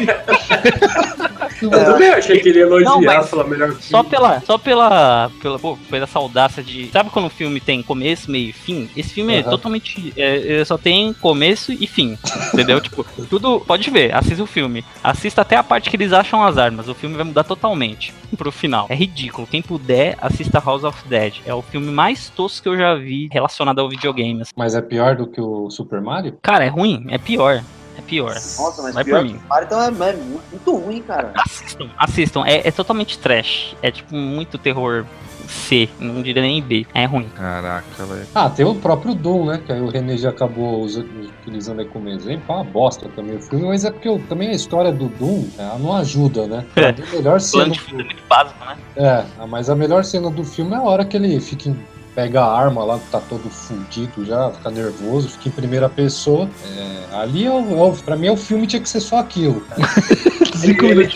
*laughs* eu achei que ele ia elogiar, Não, mas falar melhor filme. Só pela, só pela, pela, pô, pela essa audácia de. Sabe quando o filme tem começo, meio e fim? Esse filme é Aham. totalmente. É, é, só tem começo e fim. Entendeu? *laughs* tipo, tudo. Pode ver, assista o filme. Assista até a parte que eles acham as armas. O filme vai mudar totalmente pro final. É ridículo. Quem puder, assista House of Dead. É o filme mais tosco que eu já vi relacionado ao videogame. assim. Mas é pior do que o Super Mario? Cara, é ruim, é pior. É pior. Nossa, mas Vai pior por que mim. o Mario, então é, é muito ruim, cara. Assistam, assistam. É, é totalmente trash. É tipo muito terror C, não diria nem B. É ruim. Caraca, velho. Ah, tem o próprio Doom, né? Que aí o René já acabou usa- utilizando aí como exemplo. É uma bosta também o filme, mas é porque o- também a história do Doom ela não ajuda, né? É. A melhor cena. Plano de fundo é muito básico, né? É, mas a melhor cena do filme é a hora que ele fica em- pega a arma lá, tá todo fudido já, fica nervoso, fica em primeira pessoa. É, ali, é o, é o- pra mim, é o filme tinha que ser só aquilo. *laughs* Ele-.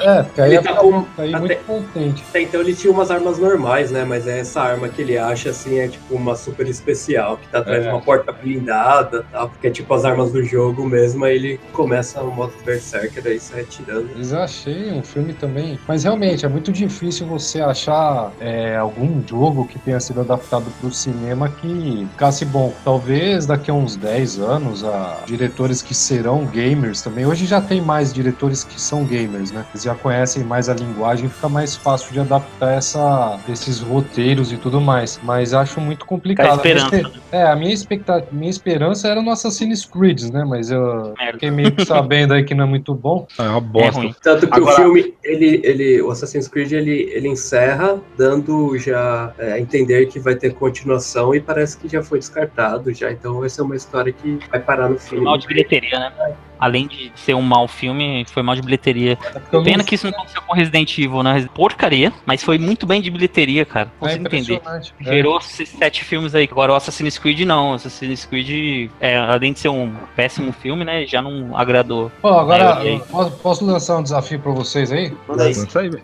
É, aí Ele tá ficar com- aí até- muito contente. Até então ele tinha umas armas normais, né? Mas é essa arma que ele acha, assim, é tipo uma super especial, que tá atrás de É. uma porta blindada tal, porque é tipo as armas do jogo mesmo, aí ele começa o modo Berserker aí sai atirando. Eu achei um filme também. Mas realmente é muito difícil você achar é, algum jogo que tenha sido adaptado para o cinema que ficasse bom. Talvez daqui a uns 10 anos, a diretores que serão gamers também. Hoje já tem mais diretores que são gamers, né? Eles já conhecem mais a linguagem, fica mais fácil de adaptar essa, esses roteiros e tudo mais. Mas acho muito complicado. Esperança, A minha espe- É, a minha, expectativa, minha esperança era no Assassin's Creed, né? Mas eu Merda. fiquei meio que sabendo aí que não é muito bom. É uma É bosta. ruim. Tanto que Agora- o filme, ele, ele, o Assassin's Creed, ele, ele encerra dando já é, a entender que vai ter continuação e parece que já foi descartado já. Então vai ser uma história que vai parar no filme. mal de bilheteria, né? Além de ser um mau filme, foi mal de bilheteria. Eu Pena que isso não aconteceu com Resident Evil, né? Porcaria, mas foi muito bem de bilheteria, cara. É Consigo entender. É. Gerou esses sete filmes aí. Agora o Assassin's Creed não. O Assassin's Creed, é, além de ser um péssimo filme, né? Já não agradou. Ó, agora, aí. posso, posso lançar um desafio pra vocês aí? Manda aí.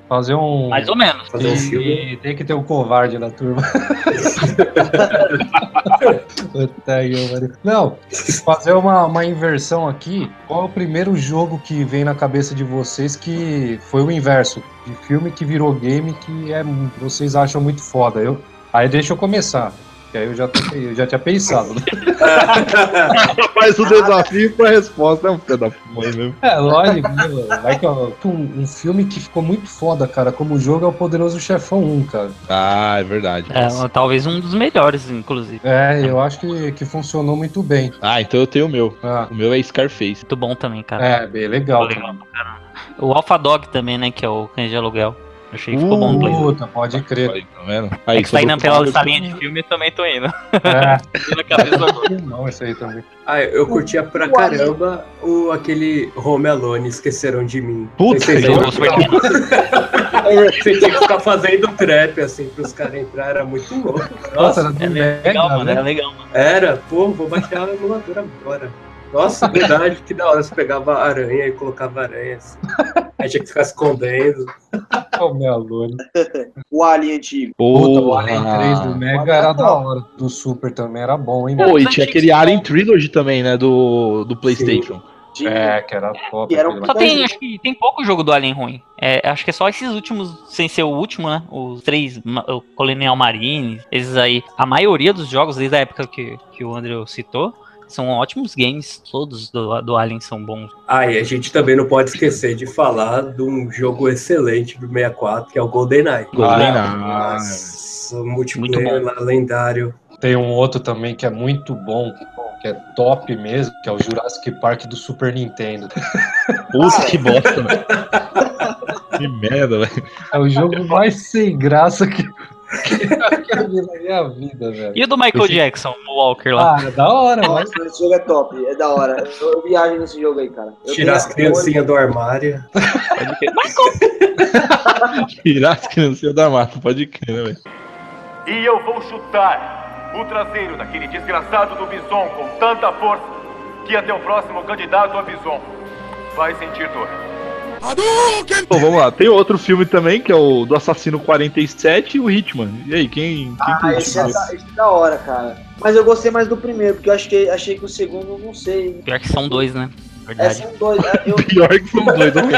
Fazer um. Mais ou menos. Fazer um E- filme. e tem que ter o covarde na turma. *laughs* Não, fazer uma, uma inversão aqui. Qual é o primeiro jogo que vem na cabeça de vocês que foi o inverso? De filme que virou game que é, vocês acham muito foda. Eu, aí deixa eu começar. Que aí eu já, eu já tinha pensado. né? *laughs* Faz o desafio pra resposta. É um filho da mãe mesmo. É, lógico, né, mano? Vai que, ó, um, um filme que ficou muito foda, cara, como jogo é o Poderoso Chefão 1, cara. Ah, é verdade. É, talvez um dos melhores, inclusive. É, eu acho que, que funcionou muito bem. Ah, então eu tenho o meu. Ah, O meu é Scarface. Muito bom também, cara. é, bem legal. Legal. O Alpha Dog também, né? Que é o cães de aluguel. Achei que ficou bom Play. Puta, pode crer. Aí, tá vendo? É que tá sou indo pela salinha de filme eu também tô indo. É, *laughs* não, esse aí também. Ah, eu curtia pra caramba o, aquele Home Alone, Esqueceram de Mim. Puta, Vocês eu- *laughs* Você tinha que ficar fazendo trap, assim, pros caras entrar, era muito louco. Nossa, Nossa, era É Mega, legal, mano. né? É legal, mano. era, pô, vou baixar a emuladora agora. Nossa, verdade, que da hora. Você pegava aranha e colocava aranha, assim. Aí tinha que ficar escondendo. Oh, meu aluno. O Alien antigo. Puta, o. Alien 3 do Mega era da hora. Do Super também era bom, hein? Pô, e tinha aquele Alien Trilogy também, né? Do, do PlayStation. Tinha- É, que era top. Era um Só tem, acho que tem pouco jogo do Alien ruim. É, acho que é só esses últimos, sem ser o último, né? Os três, o Colonial Marine, esses aí. A maioria dos jogos, desde a época que, que o André citou, são ótimos games. Todos do, do Alien são bons. Ah, e a gente também não pode esquecer de falar de um jogo excelente do 64, que é o GoldenEye. GoldenEye. Nossa, o multiplayer Muito lá, lendário. Tem um outro também que é muito bom, que é top mesmo, que é o Jurassic Park do Super Nintendo. *laughs* Puta que bosta, velho. *laughs* Que merda, velho. É o jogo mais sem graça que, na minha vida, velho. E o do Michael Esse- Jackson, o Walker lá? Ah, é da hora, mano. Nossa, esse jogo é top, é da hora. Eu, eu viajo nesse jogo aí, cara. Eu Tirar as *laughs* criancinhas do armário. Tirar as criancinhas da mata, pode crer, né, velho? E eu vou chutar o traseiro daquele desgraçado do Bison com tanta força que até o próximo candidato a Bison vai sentir dor. Bom, vamos lá. Tem outro filme também, que é o do Assassino 47 e o Hitman. E aí, quem, quem Ah, esse é, da, esse é da hora, cara. Mas eu gostei mais do primeiro, porque eu achei, achei que o segundo, não sei. Pior que são dois, né? É, Verdade. são dois. é, Eu, *laughs* Pior que são dois, ok?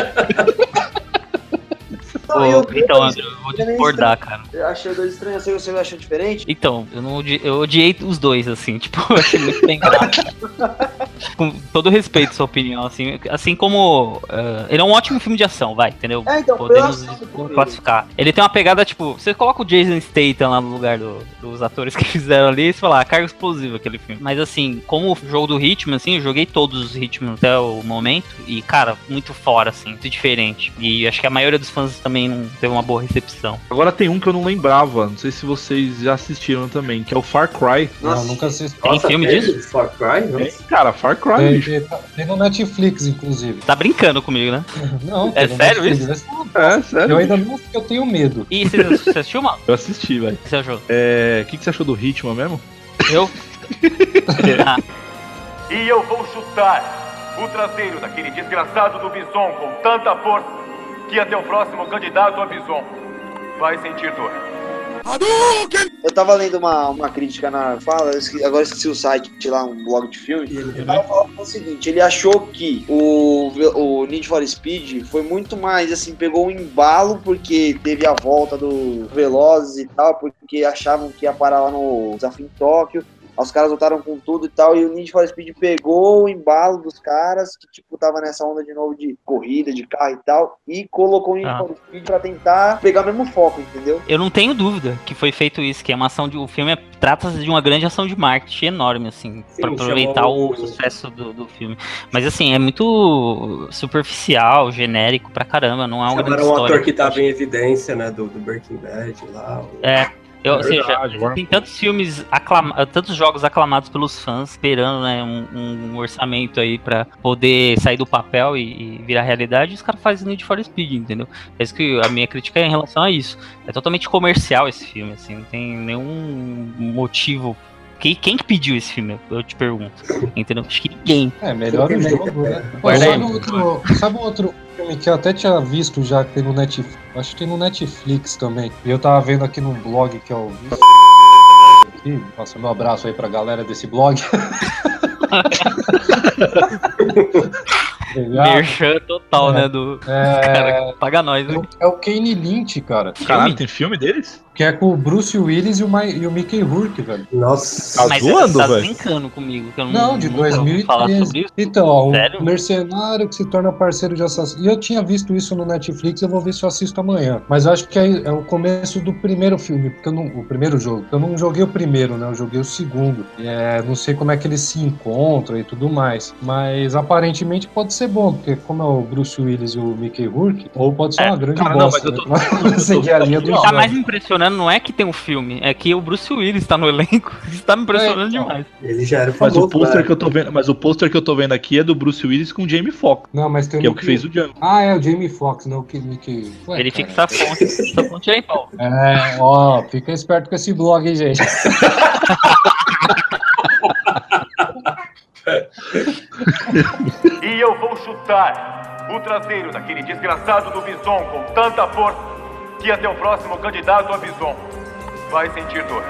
não, eu, Pô, então, André, eu vou discordar, cara. eu achei os dois estranhos. Você, você achou diferente? Então, eu não eu odiei os dois, assim, tipo, eu achei muito bem. *laughs* Com todo respeito sua opinião, assim, assim como. eh, ele é um ótimo filme de ação, vai, entendeu? É, então, Podemos do primeiro. classificar. Ele tem uma pegada, tipo, você coloca o Jason Statham lá no lugar do- dos atores que *laughs* fizeram ali e você fala, ah, carga explosiva aquele filme. Mas assim, como o jogo do Hitman, assim, eu joguei todos os Hitman até o momento e, cara, muito fora, assim, muito diferente. E acho que a maioria dos fãs também não teve uma boa recepção. Agora tem um que eu não lembrava, não sei se vocês já assistiram também, que é o Far Cry. Não, nunca assisti. Tem filme teve disso? Far Cry? É, Nossa. cara, Far Cry, Tem, tem- tem no Netflix, inclusive. Tá brincando comigo, né? *laughs* Não, É sério Netflix. É, sério. Eu ainda não eu tenho medo. E você, *laughs* você assistiu, mano? Eu assisti, velho. O que você achou? É, O que, que você achou do ritmo mesmo? Eu? *laughs* E eu vou chutar o traseiro daquele desgraçado do Bison com tanta força que até o próximo candidato a Bison vai sentir dor. Eu tava lendo uma, uma crítica na fala, agora esqueci o site lá, um blog de filme. Ele falando o seguinte, ele achou que o, o Need for Speed foi muito mais, assim, pegou um embalo porque teve a volta do Velozes e tal, porque achavam que ia parar lá no Desafio em Tóquio. Os caras voltaram com tudo e tal, e o Need for Speed pegou o embalo dos caras, que tipo, tava nessa onda de novo de corrida, de carro e tal, e colocou o Need Ah. for Speed pra tentar pegar o mesmo foco, entendeu? Eu não tenho dúvida que foi feito isso, que é uma ação de. O filme é- trata-se de uma grande ação de marketing enorme, assim, Sim, pra aproveitar o o- sucesso do, do filme. Mas assim, é muito superficial, genérico pra caramba, não é uma grande Chamaram um ator que tava em evidência, né, do, do Breaking Bad lá. o- É. Eu, ou seja, agora- tem tantos filmes, aclama- tantos jogos aclamados pelos fãs, esperando né, um, um orçamento aí pra poder sair do papel e, e virar realidade, e os caras fazem Need for Speed, entendeu? É isso que a minha crítica é em relação a isso. É totalmente comercial esse filme, assim, não tem nenhum motivo. Quem, quem que pediu esse filme? Eu te pergunto. Entendeu? Acho que ninguém. É, melhor o jogo, né? Pô, sabe, outro, sabe um outro filme que eu até tinha visto já que tem no Netflix? Acho que tem no Netflix também. E eu tava vendo aqui num blog que é o. Aqui, meu abraço aí pra galera desse blog. *laughs* Merchan total, É. né? Do É, *laughs* cara, paga nós, né? é o Kane Lynch, cara. Caralho, tem filme deles? Que é com o Bruce Willis e o, Ma- e o Mickey Rourke, velho. Nossa. Tá Mas zoando, você tá velho? brincando comigo, que eu Não, de ouvi falar 2013. sobre isso. Então, ó, um Sério? mercenário que se torna parceiro de assassino. E eu tinha visto isso no Netflix, eu vou ver se eu assisto amanhã. Mas eu acho que é, é o começo do primeiro filme, porque eu não, o primeiro jogo. Eu não joguei o primeiro, né? Eu joguei o segundo. E, é, não sei como é que eles se encontram e tudo mais. Mas aparentemente pode ser bom, porque como é o Bruce Willis e o Mickey Rourke, ou pode ser É, uma grande cara, não, bosta. mas eu tô- né? *laughs* Pra seguir a linha do O que tá mais impressionando não é que tem um filme, é que o Bruce Willis tá no elenco. *laughs* Isso tá me impressionando É, então. demais. Ele já era Mas famoso. o pôster né? que eu tô vendo, mas o pôster que eu tô vendo aqui é do Bruce Willis com o Jamie Foxx, Não, mas tem que é o que fez o Django. Ah, é o Jamie Foxx, não o que- Mickey. Ué, Verifica cara. essa fonte, essa fonte aí, Paulo. É, ó, fica esperto com esse blog, hein, gente. *laughs* E eu vou chutar o traseiro daquele desgraçado do Bison com tanta força que até o próximo candidato a Bison vai sentir dor.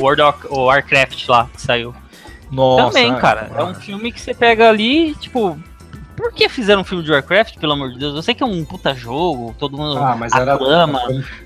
World of o Warcraft lá, que saiu. Nossa. Também, cara. É um filme que você pega ali, tipo. Por que fizeram um filme de Warcraft, pelo amor de Deus? Eu sei que é um puta jogo, todo mundo Ah, mas era. aclama.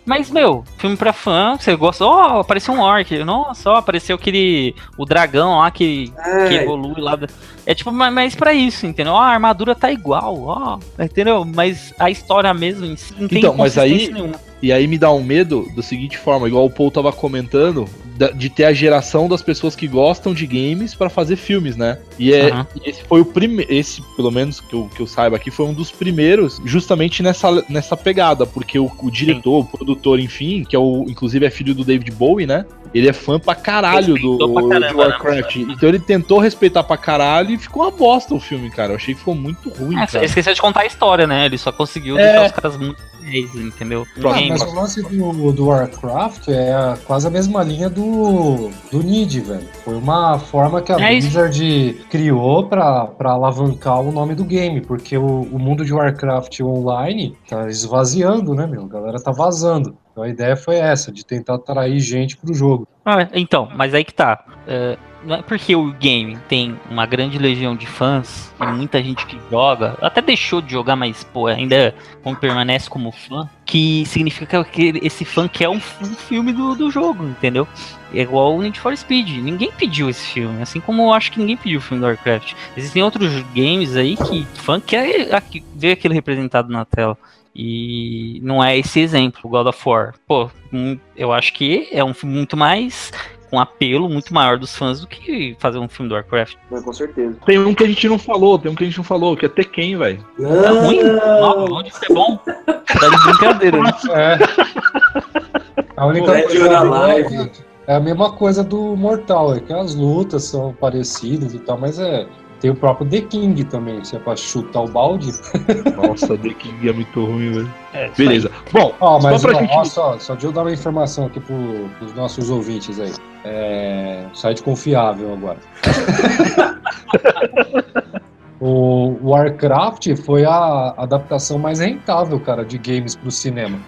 Mas, meu, filme pra fã, você gosta. Ó, apareceu um orc. Nossa, ó, apareceu aquele. O dragão lá que, que É, evolui lá. É tipo, mas, mas pra isso, entendeu? Ó, a armadura tá igual, ó. Entendeu? Mas a história mesmo em si não tem Então, mas aí- nenhuma. E aí me dá um medo da seguinte forma, igual o Paul tava comentando, de ter a geração das pessoas que gostam de games pra fazer filmes, né? E é, e esse foi o primeiro, esse, pelo menos que eu, que eu saiba aqui, foi um dos primeiros, justamente nessa, nessa pegada, porque o, o diretor, o produtor, enfim, que é o, inclusive é filho do David Bowie, né? Ele é fã pra caralho do, pra caramba, de né? Warcraft. Então ele tentou respeitar pra caralho e ficou uma bosta o filme, cara. Eu achei que ficou muito ruim, É, cara. esqueceu de contar a história, né? Ele só conseguiu É. deixar os caras muito fiéis, entendeu? Ah, mas o lance do, do Warcraft é quase a mesma linha do, do Need, velho. Foi uma forma que a É isso. Blizzard criou pra, pra alavancar o nome do game, porque o, o mundo de Warcraft online tá esvaziando, né, meu? A galera tá vazando. Então a ideia foi essa, de tentar atrair gente pro jogo. Ah, então, mas aí que tá. É, não é porque o game tem uma grande legião de fãs e muita gente que joga, até deixou de jogar, mas pô, ainda como permanece como fã, que significa que esse fã quer um, um filme do, do jogo, entendeu? É igual o Need for Speed. Ninguém pediu esse filme, assim como eu acho que ninguém pediu o filme do Warcraft. Existem outros games aí que fã quer ver aquilo representado na tela. E não é esse exemplo, o God of War. Pô, hum, eu acho que é um filme muito mais com apelo muito maior dos fãs do que fazer um filme do Warcraft. Mas com certeza. Tem um que a gente não falou, tem um que a gente não falou, que é Tekken, velho. É ruim? Não, onde isso é bom? Tá de brincadeira. né? *laughs* É. A única Pô, é coisa boa live. é a mesma coisa do Mortal, é que as lutas são parecidas e tal, mas é Tem o próprio The King também, se é pra chutar o balde. Nossa, The King é muito ruim, velho. É, Beleza. Bom, Ó, mas só pra ó, gente. ó, só, só deixa eu dar uma informação aqui pro, pros nossos ouvintes aí. É, site confiável agora. *laughs* o Warcraft foi a adaptação mais rentável, cara, de games pro cinema.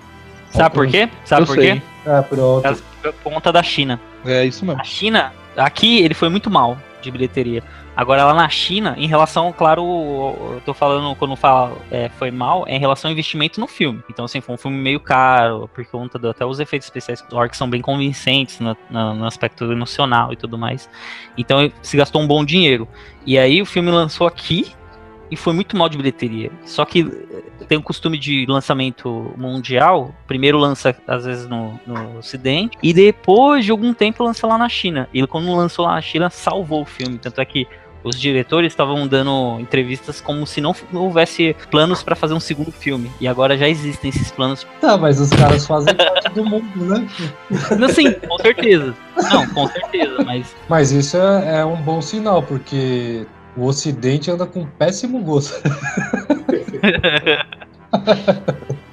Sabe por quê? Sabe Eu por sei. quê? É, pronto. Por conta da China. É isso mesmo. A China, aqui ele foi muito mal de bilheteria. Agora lá na China, em relação, claro, eu tô falando quando fala é, foi mal, é em relação ao investimento no filme. Então, assim, foi um filme meio caro, por conta do, até os efeitos especiais do Orc são bem convincentes na- na- no aspecto emocional e tudo mais. Então se gastou um bom dinheiro. E aí o filme lançou aqui e foi muito mal de bilheteria. Só que eh, tem o costume de lançamento mundial, primeiro lança às vezes no, no ocidente, e depois de algum tempo lança lá na China. E quando lançou lá na China, salvou o filme. Tanto é que os diretores estavam dando entrevistas como se não, não houvesse planos para fazer um segundo filme. E agora já existem esses planos. Tá, mas os caras fazem parte do mundo, né? Não, sim, com certeza. Não, com certeza, mas Mas isso é, é um bom sinal, porque o Ocidente anda com péssimo gosto. *laughs*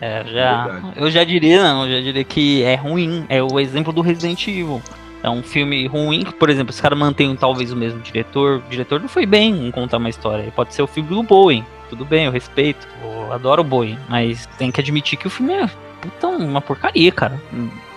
É, já, Verdade. eu já diria, não, eu já diria que é ruim. É o exemplo do Resident Evil. É um filme ruim, que, por exemplo, os caras mantêm talvez o mesmo diretor. O diretor não foi bem em contar uma história. Pode ser o filme do Boeing. Tudo bem, eu respeito. Eu adoro o Boeing. Mas tem que admitir que o filme é puta, uma porcaria, cara.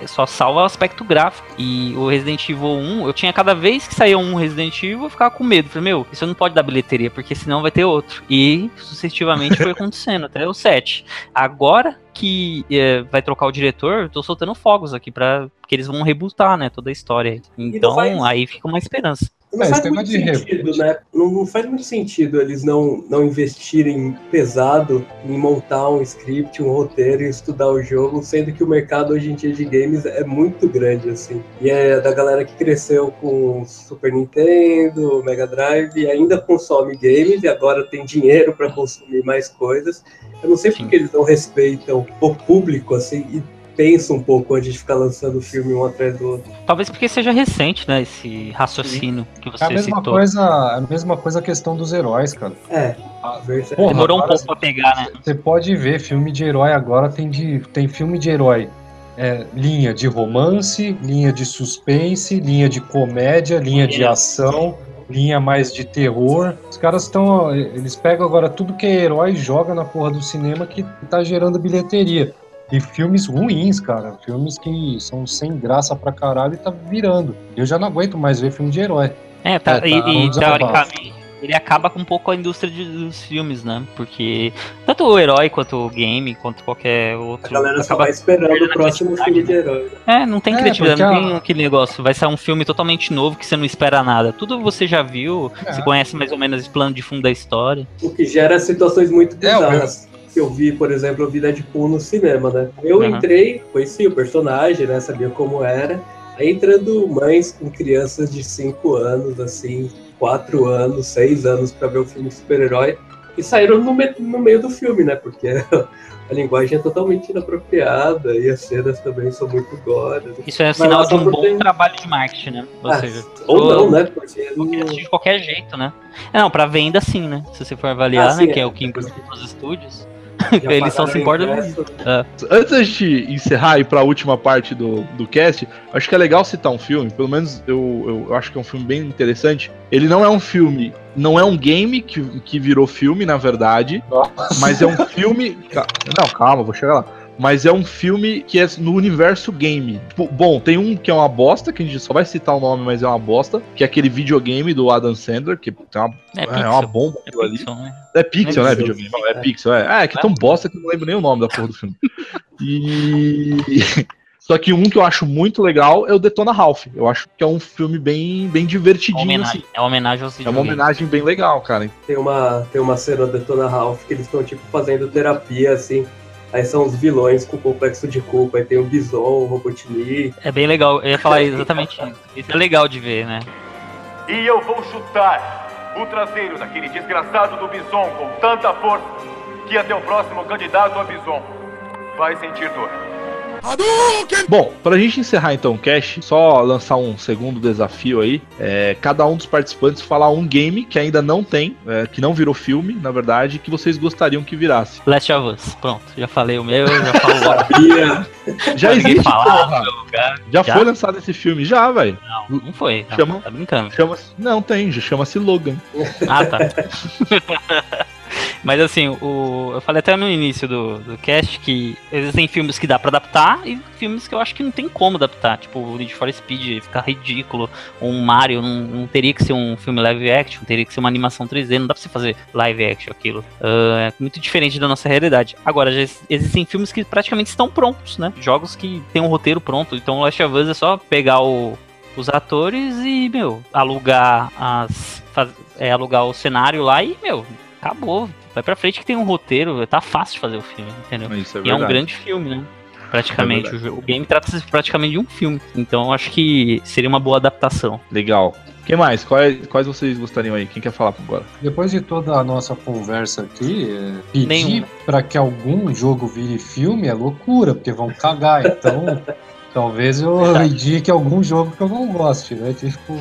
É Só salva o aspecto gráfico. E o Resident Evil 1, eu tinha cada vez que saía um Resident Evil, eu ficava com medo. Falei, meu, isso não pode dar bilheteria, porque senão vai ter outro. E sucessivamente foi *laughs* acontecendo, até o 7. Agora que é, vai trocar o diretor, eu tô soltando fogos aqui para que eles vão rebootar, né, toda a história. Então, aí fica uma esperança. Não É, faz muito sentido, né? Não, não faz muito sentido eles não, não investirem pesado em montar um script, um roteiro e estudar o jogo, sendo que o mercado hoje em dia de games é muito grande, assim. E é da galera que cresceu com Super Nintendo, Mega Drive e ainda consome games e agora tem dinheiro para consumir mais coisas. Eu não sei porque eles não respeitam o público, assim, e pensam um pouco antes de ficar lançando filme um atrás do outro. Talvez porque seja recente, né, esse raciocínio que É a você mesma citou. coisa, a mesma coisa a questão dos heróis, cara. É, verdade. Porra, Demorou um pouco pra pegar, né? Você pode ver filme de herói agora tem de tem filme de herói é, linha de romance, linha de suspense, linha de comédia, linha de ação, linha mais de terror. Os caras estão eles pegam agora tudo que é herói e joga na porra do cinema que tá gerando bilheteria. E filmes ruins, cara. Filmes que são sem graça pra caralho e tá virando. Eu já não aguento mais ver filme de herói. É, tá, É, tá, e, e teoricamente ele acaba com um pouco a indústria de- dos filmes, né? Porque tanto o herói quanto o game, quanto qualquer A outro. galera só acaba- vai esperando o a próximo filme de herói. É, não tem É, criatividade, não tem a- aquele negócio. Vai sair um filme totalmente novo que você não espera nada. Tudo você já viu, É. você conhece mais ou menos o plano de fundo da história. O que gera situações muito É, bizarras. Que eu vi, por exemplo, eu vi Deadpool no cinema, né? Eu Uhum. entrei, conheci o personagem, né? Sabia como era. Aí entrando mães com crianças de 5 anos, assim, 4 anos, 6 anos pra ver o filme super-herói. E saíram no, me- no meio do filme, né? Porque *laughs* a linguagem é totalmente inapropriada e as cenas também são muito gore. Isso é sinal de um bom ter- trabalho de marketing, né? Ou Ah, seja, ou eu- não, né? Porque não- de qualquer jeito, né? É, Não, pra venda sim, né? Se você for avaliar, Ah, né? sim, Que é é. o que importa nos estúdios. Já *laughs* Eles só se importam. ingresso, Antes da gente encerrar e ir pra última parte do, do cast, acho que é legal citar um filme, pelo menos eu, eu, eu acho que é um filme bem interessante. Ele não é um filme, não é um game que, que virou filme, na verdade, mas é um filme. Não, calma, vou chegar lá. Mas é um filme que é no universo game. Tipo, bom, tem um que é uma bosta, que a gente só vai citar o nome, mas é uma bosta, que é aquele videogame do Adam Sandler, que tem uma, É é, uma bomba É aquilo ali. pixel, né? É Pixel, É né, videogame? Não, é Pixel, é. Ah, é que é tão bosta que eu não lembro nem o nome da porra do filme. *laughs* E. *laughs* Só que um que eu acho muito legal é o Detona Ralph. Eu acho que é um filme bem, bem É uma divertidinho, homenagem, assim. é uma homenagem aos É uma homenagem bem legal, cara. Tem uma, tem uma cena do Detona Ralph que eles estão, tipo, fazendo terapia, assim. Aí são os vilões com complexo de culpa. Aí tem o Bison, o Robotnik. É bem legal, eu ia falar exatamente isso. Isso é legal de ver, né? E eu vou chutar o traseiro daquele desgraçado do Bison com tanta força que até o próximo candidato a Bison vai sentir dor. Bom, pra gente encerrar então o cast, só lançar um segundo desafio aí. É, cada um dos participantes falar um game que ainda não tem, é, que não virou filme, na verdade, que vocês gostariam que virasse. Last of Us. Pronto, já falei o meu, já falo o. *laughs* Já existe, falar. Já, Já? foi lançado esse filme, já, velho. Não, não foi. Tá, Chama- tá brincando. Chama não, tem, já chama-se Logan. Ah, tá. *laughs* Mas assim, o, eu falei até no início do, do cast que existem filmes que dá pra adaptar e filmes que eu acho que não tem como adaptar. Tipo, o Need for Speed ficar ridículo. Um Mario não, não teria que ser um filme live action, teria que ser uma animação 3D. Não dá pra você fazer live action aquilo. Ah, é muito diferente da nossa realidade. Agora, já ex- existem filmes que praticamente estão prontos, né? Jogos que tem um roteiro pronto. Então, Last of Us é só pegar o, os atores e, meu, alugar as. faz- é, alugar o cenário lá e, meu, acabou. Vai pra frente que tem um roteiro, tá fácil de fazer o filme, entendeu? Isso é E é um grande filme, né? Praticamente. É o, o game trata-se praticamente de um filme. Então eu acho que seria uma boa adaptação. Legal. Quem mais? Quais, quais vocês gostariam aí? Quem quer falar agora? Depois de toda a nossa conversa aqui, é, pedir pra que algum jogo vire filme é loucura, porque vão cagar. Então, *laughs* talvez eu indique algum jogo que eu não goste, né? Tipo,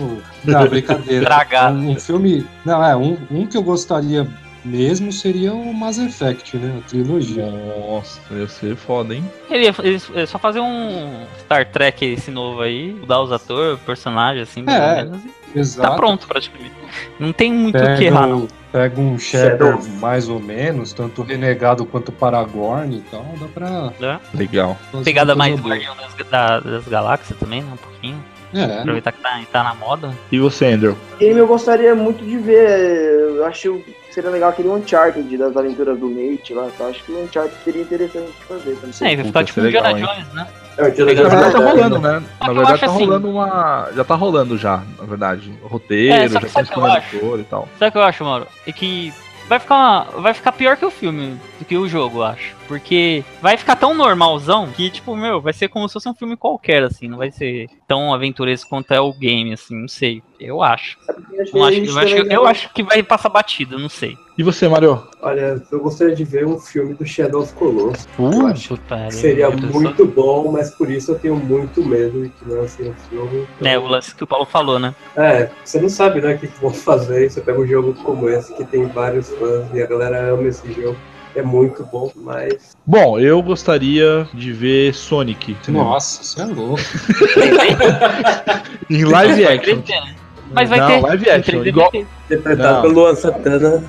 não, brincadeira. Um, um filme. Não, é, um, um que eu gostaria mesmo seria o Mass Effect, né? A trilogia. Nossa, ia ser foda, hein? Ele ia ele ia só fazer um Star Trek esse novo aí, mudar os atores, personagens, assim, mais É, ou menos. e Exato. Tá pronto, praticamente. Não tem muito o que errar, Pega, não. um- pega um Shepard Shadow. mais ou menos, tanto renegado quanto Paragorn e tal, dá pra. Né? Legal. Pegada mais. Guardião das, da- das Galáxias também, né? Um pouquinho. É, Aproveitar que tá, tá na moda. E você, Andrew? Game eu gostaria muito de ver. Eu acho que seria legal aquele Uncharted das aventuras do Nate lá. Então acho que o Uncharted seria interessante de fazer. Também. É, vai ficar tipo é um Indiana Jones, né? É, o Indiana Na verdade tá moderno. rolando, né? Só Na eu verdade tá assim- rolando uma. Já tá rolando já, na verdade. O roteiro, É, já tem o eu acho? escolha e tal. Sabe o que eu acho, Mauro? É que vai ficar, vai ficar pior que o filme, do que o jogo, eu acho. Porque vai ficar tão normalzão que, tipo, meu, vai ser como se fosse um filme qualquer, assim. Não vai ser tão aventuresco quanto é o game, assim. Não sei. Eu acho. É porque acho que Não acho, isso eu, acho, eu acho que vai passar batido, não sei. E você, Mario? Olha, eu gostaria de ver um filme do Shadow of Colossus. eu acho puta, que seria eu muito bom, mas por isso eu tenho muito medo de que lance um filme. então- É, o lance que o Paulo falou, né? É, você não sabe, né, o que que vão fazer. Você pega um jogo como esse, que tem vários fãs, e a galera ama esse jogo. É muito bom, mas. Bom, eu gostaria de ver Sonic. Nossa, você é louco. *laughs* Em live action. né? Mas vai Não, ter. live action, 3D igual-. Interpretado Não. pelo Luan Santana.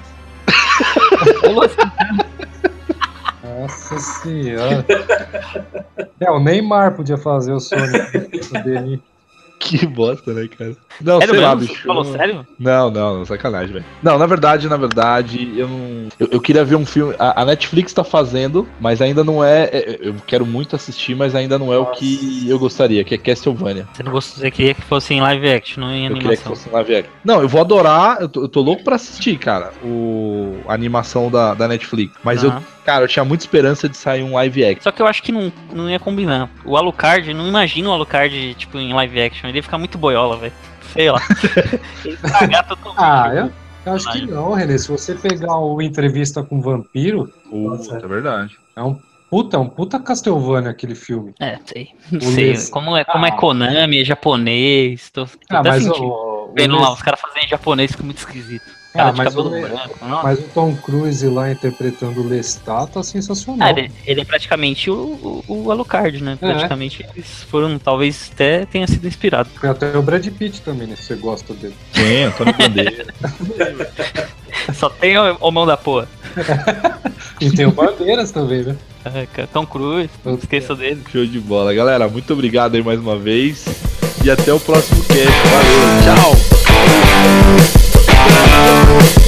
*laughs* Ô, lance- Nossa senhora. É, o Neymar podia fazer o Sonic *laughs* dele. Que bosta, né, cara? Não, Sério sei lá, mesmo? bicho. Falou sério? Não, não, não, sacanagem, velho. Não, na verdade, na verdade, eu não. Eu, eu queria ver um filme. A, a Netflix tá fazendo, mas ainda não é, é- Eu quero muito assistir, mas ainda não é o que eu gostaria, que é Castlevania. Você não você queria que fosse em live action, não em Eu queria que animação. fosse live action. Não, eu vou adorar, eu tô, eu tô louco pra assistir, cara, o, a animação da, da Netflix. Mas eu, Aham. cara, eu tinha muita esperança de sair um live action. Só que eu acho que não, não ia combinar. O Alucard, não imagino o Alucard, tipo, em live action. Ele ia ficar muito boiola, velho. Sei lá. *laughs* Ah, eu, eu acho que não, Renê. Se você pegar o Entrevista com o Vampiro, Puta, é verdade. é um puta, é um puta Castlevania aquele filme. É, sei. Sei. Como é, como é Ah. Konami, é japonês. Tô, tô Ah, mas sentindo. o, o Vendo lá, os caras fazendo em japonês fica muito esquisito. Cara Ah, de mas cabelo o branco. Mas o Tom Cruise lá interpretando o Lestat tá sensacional. Ah, ele, ele é praticamente o, o, o Alucard, né? Praticamente eles foram, talvez até tenha sido inspirado. Tem até o Brad Pitt também, né? Se você gosta dele. Sim, Antônio Bandeira. *laughs* Só tem o, o mão da porra. E tem o Bandeiras também, né? É, Tom Cruise, não esqueça dele. Show de bola. Galera, muito obrigado aí mais uma vez. E até o próximo cast. Valeu, tchau! Thank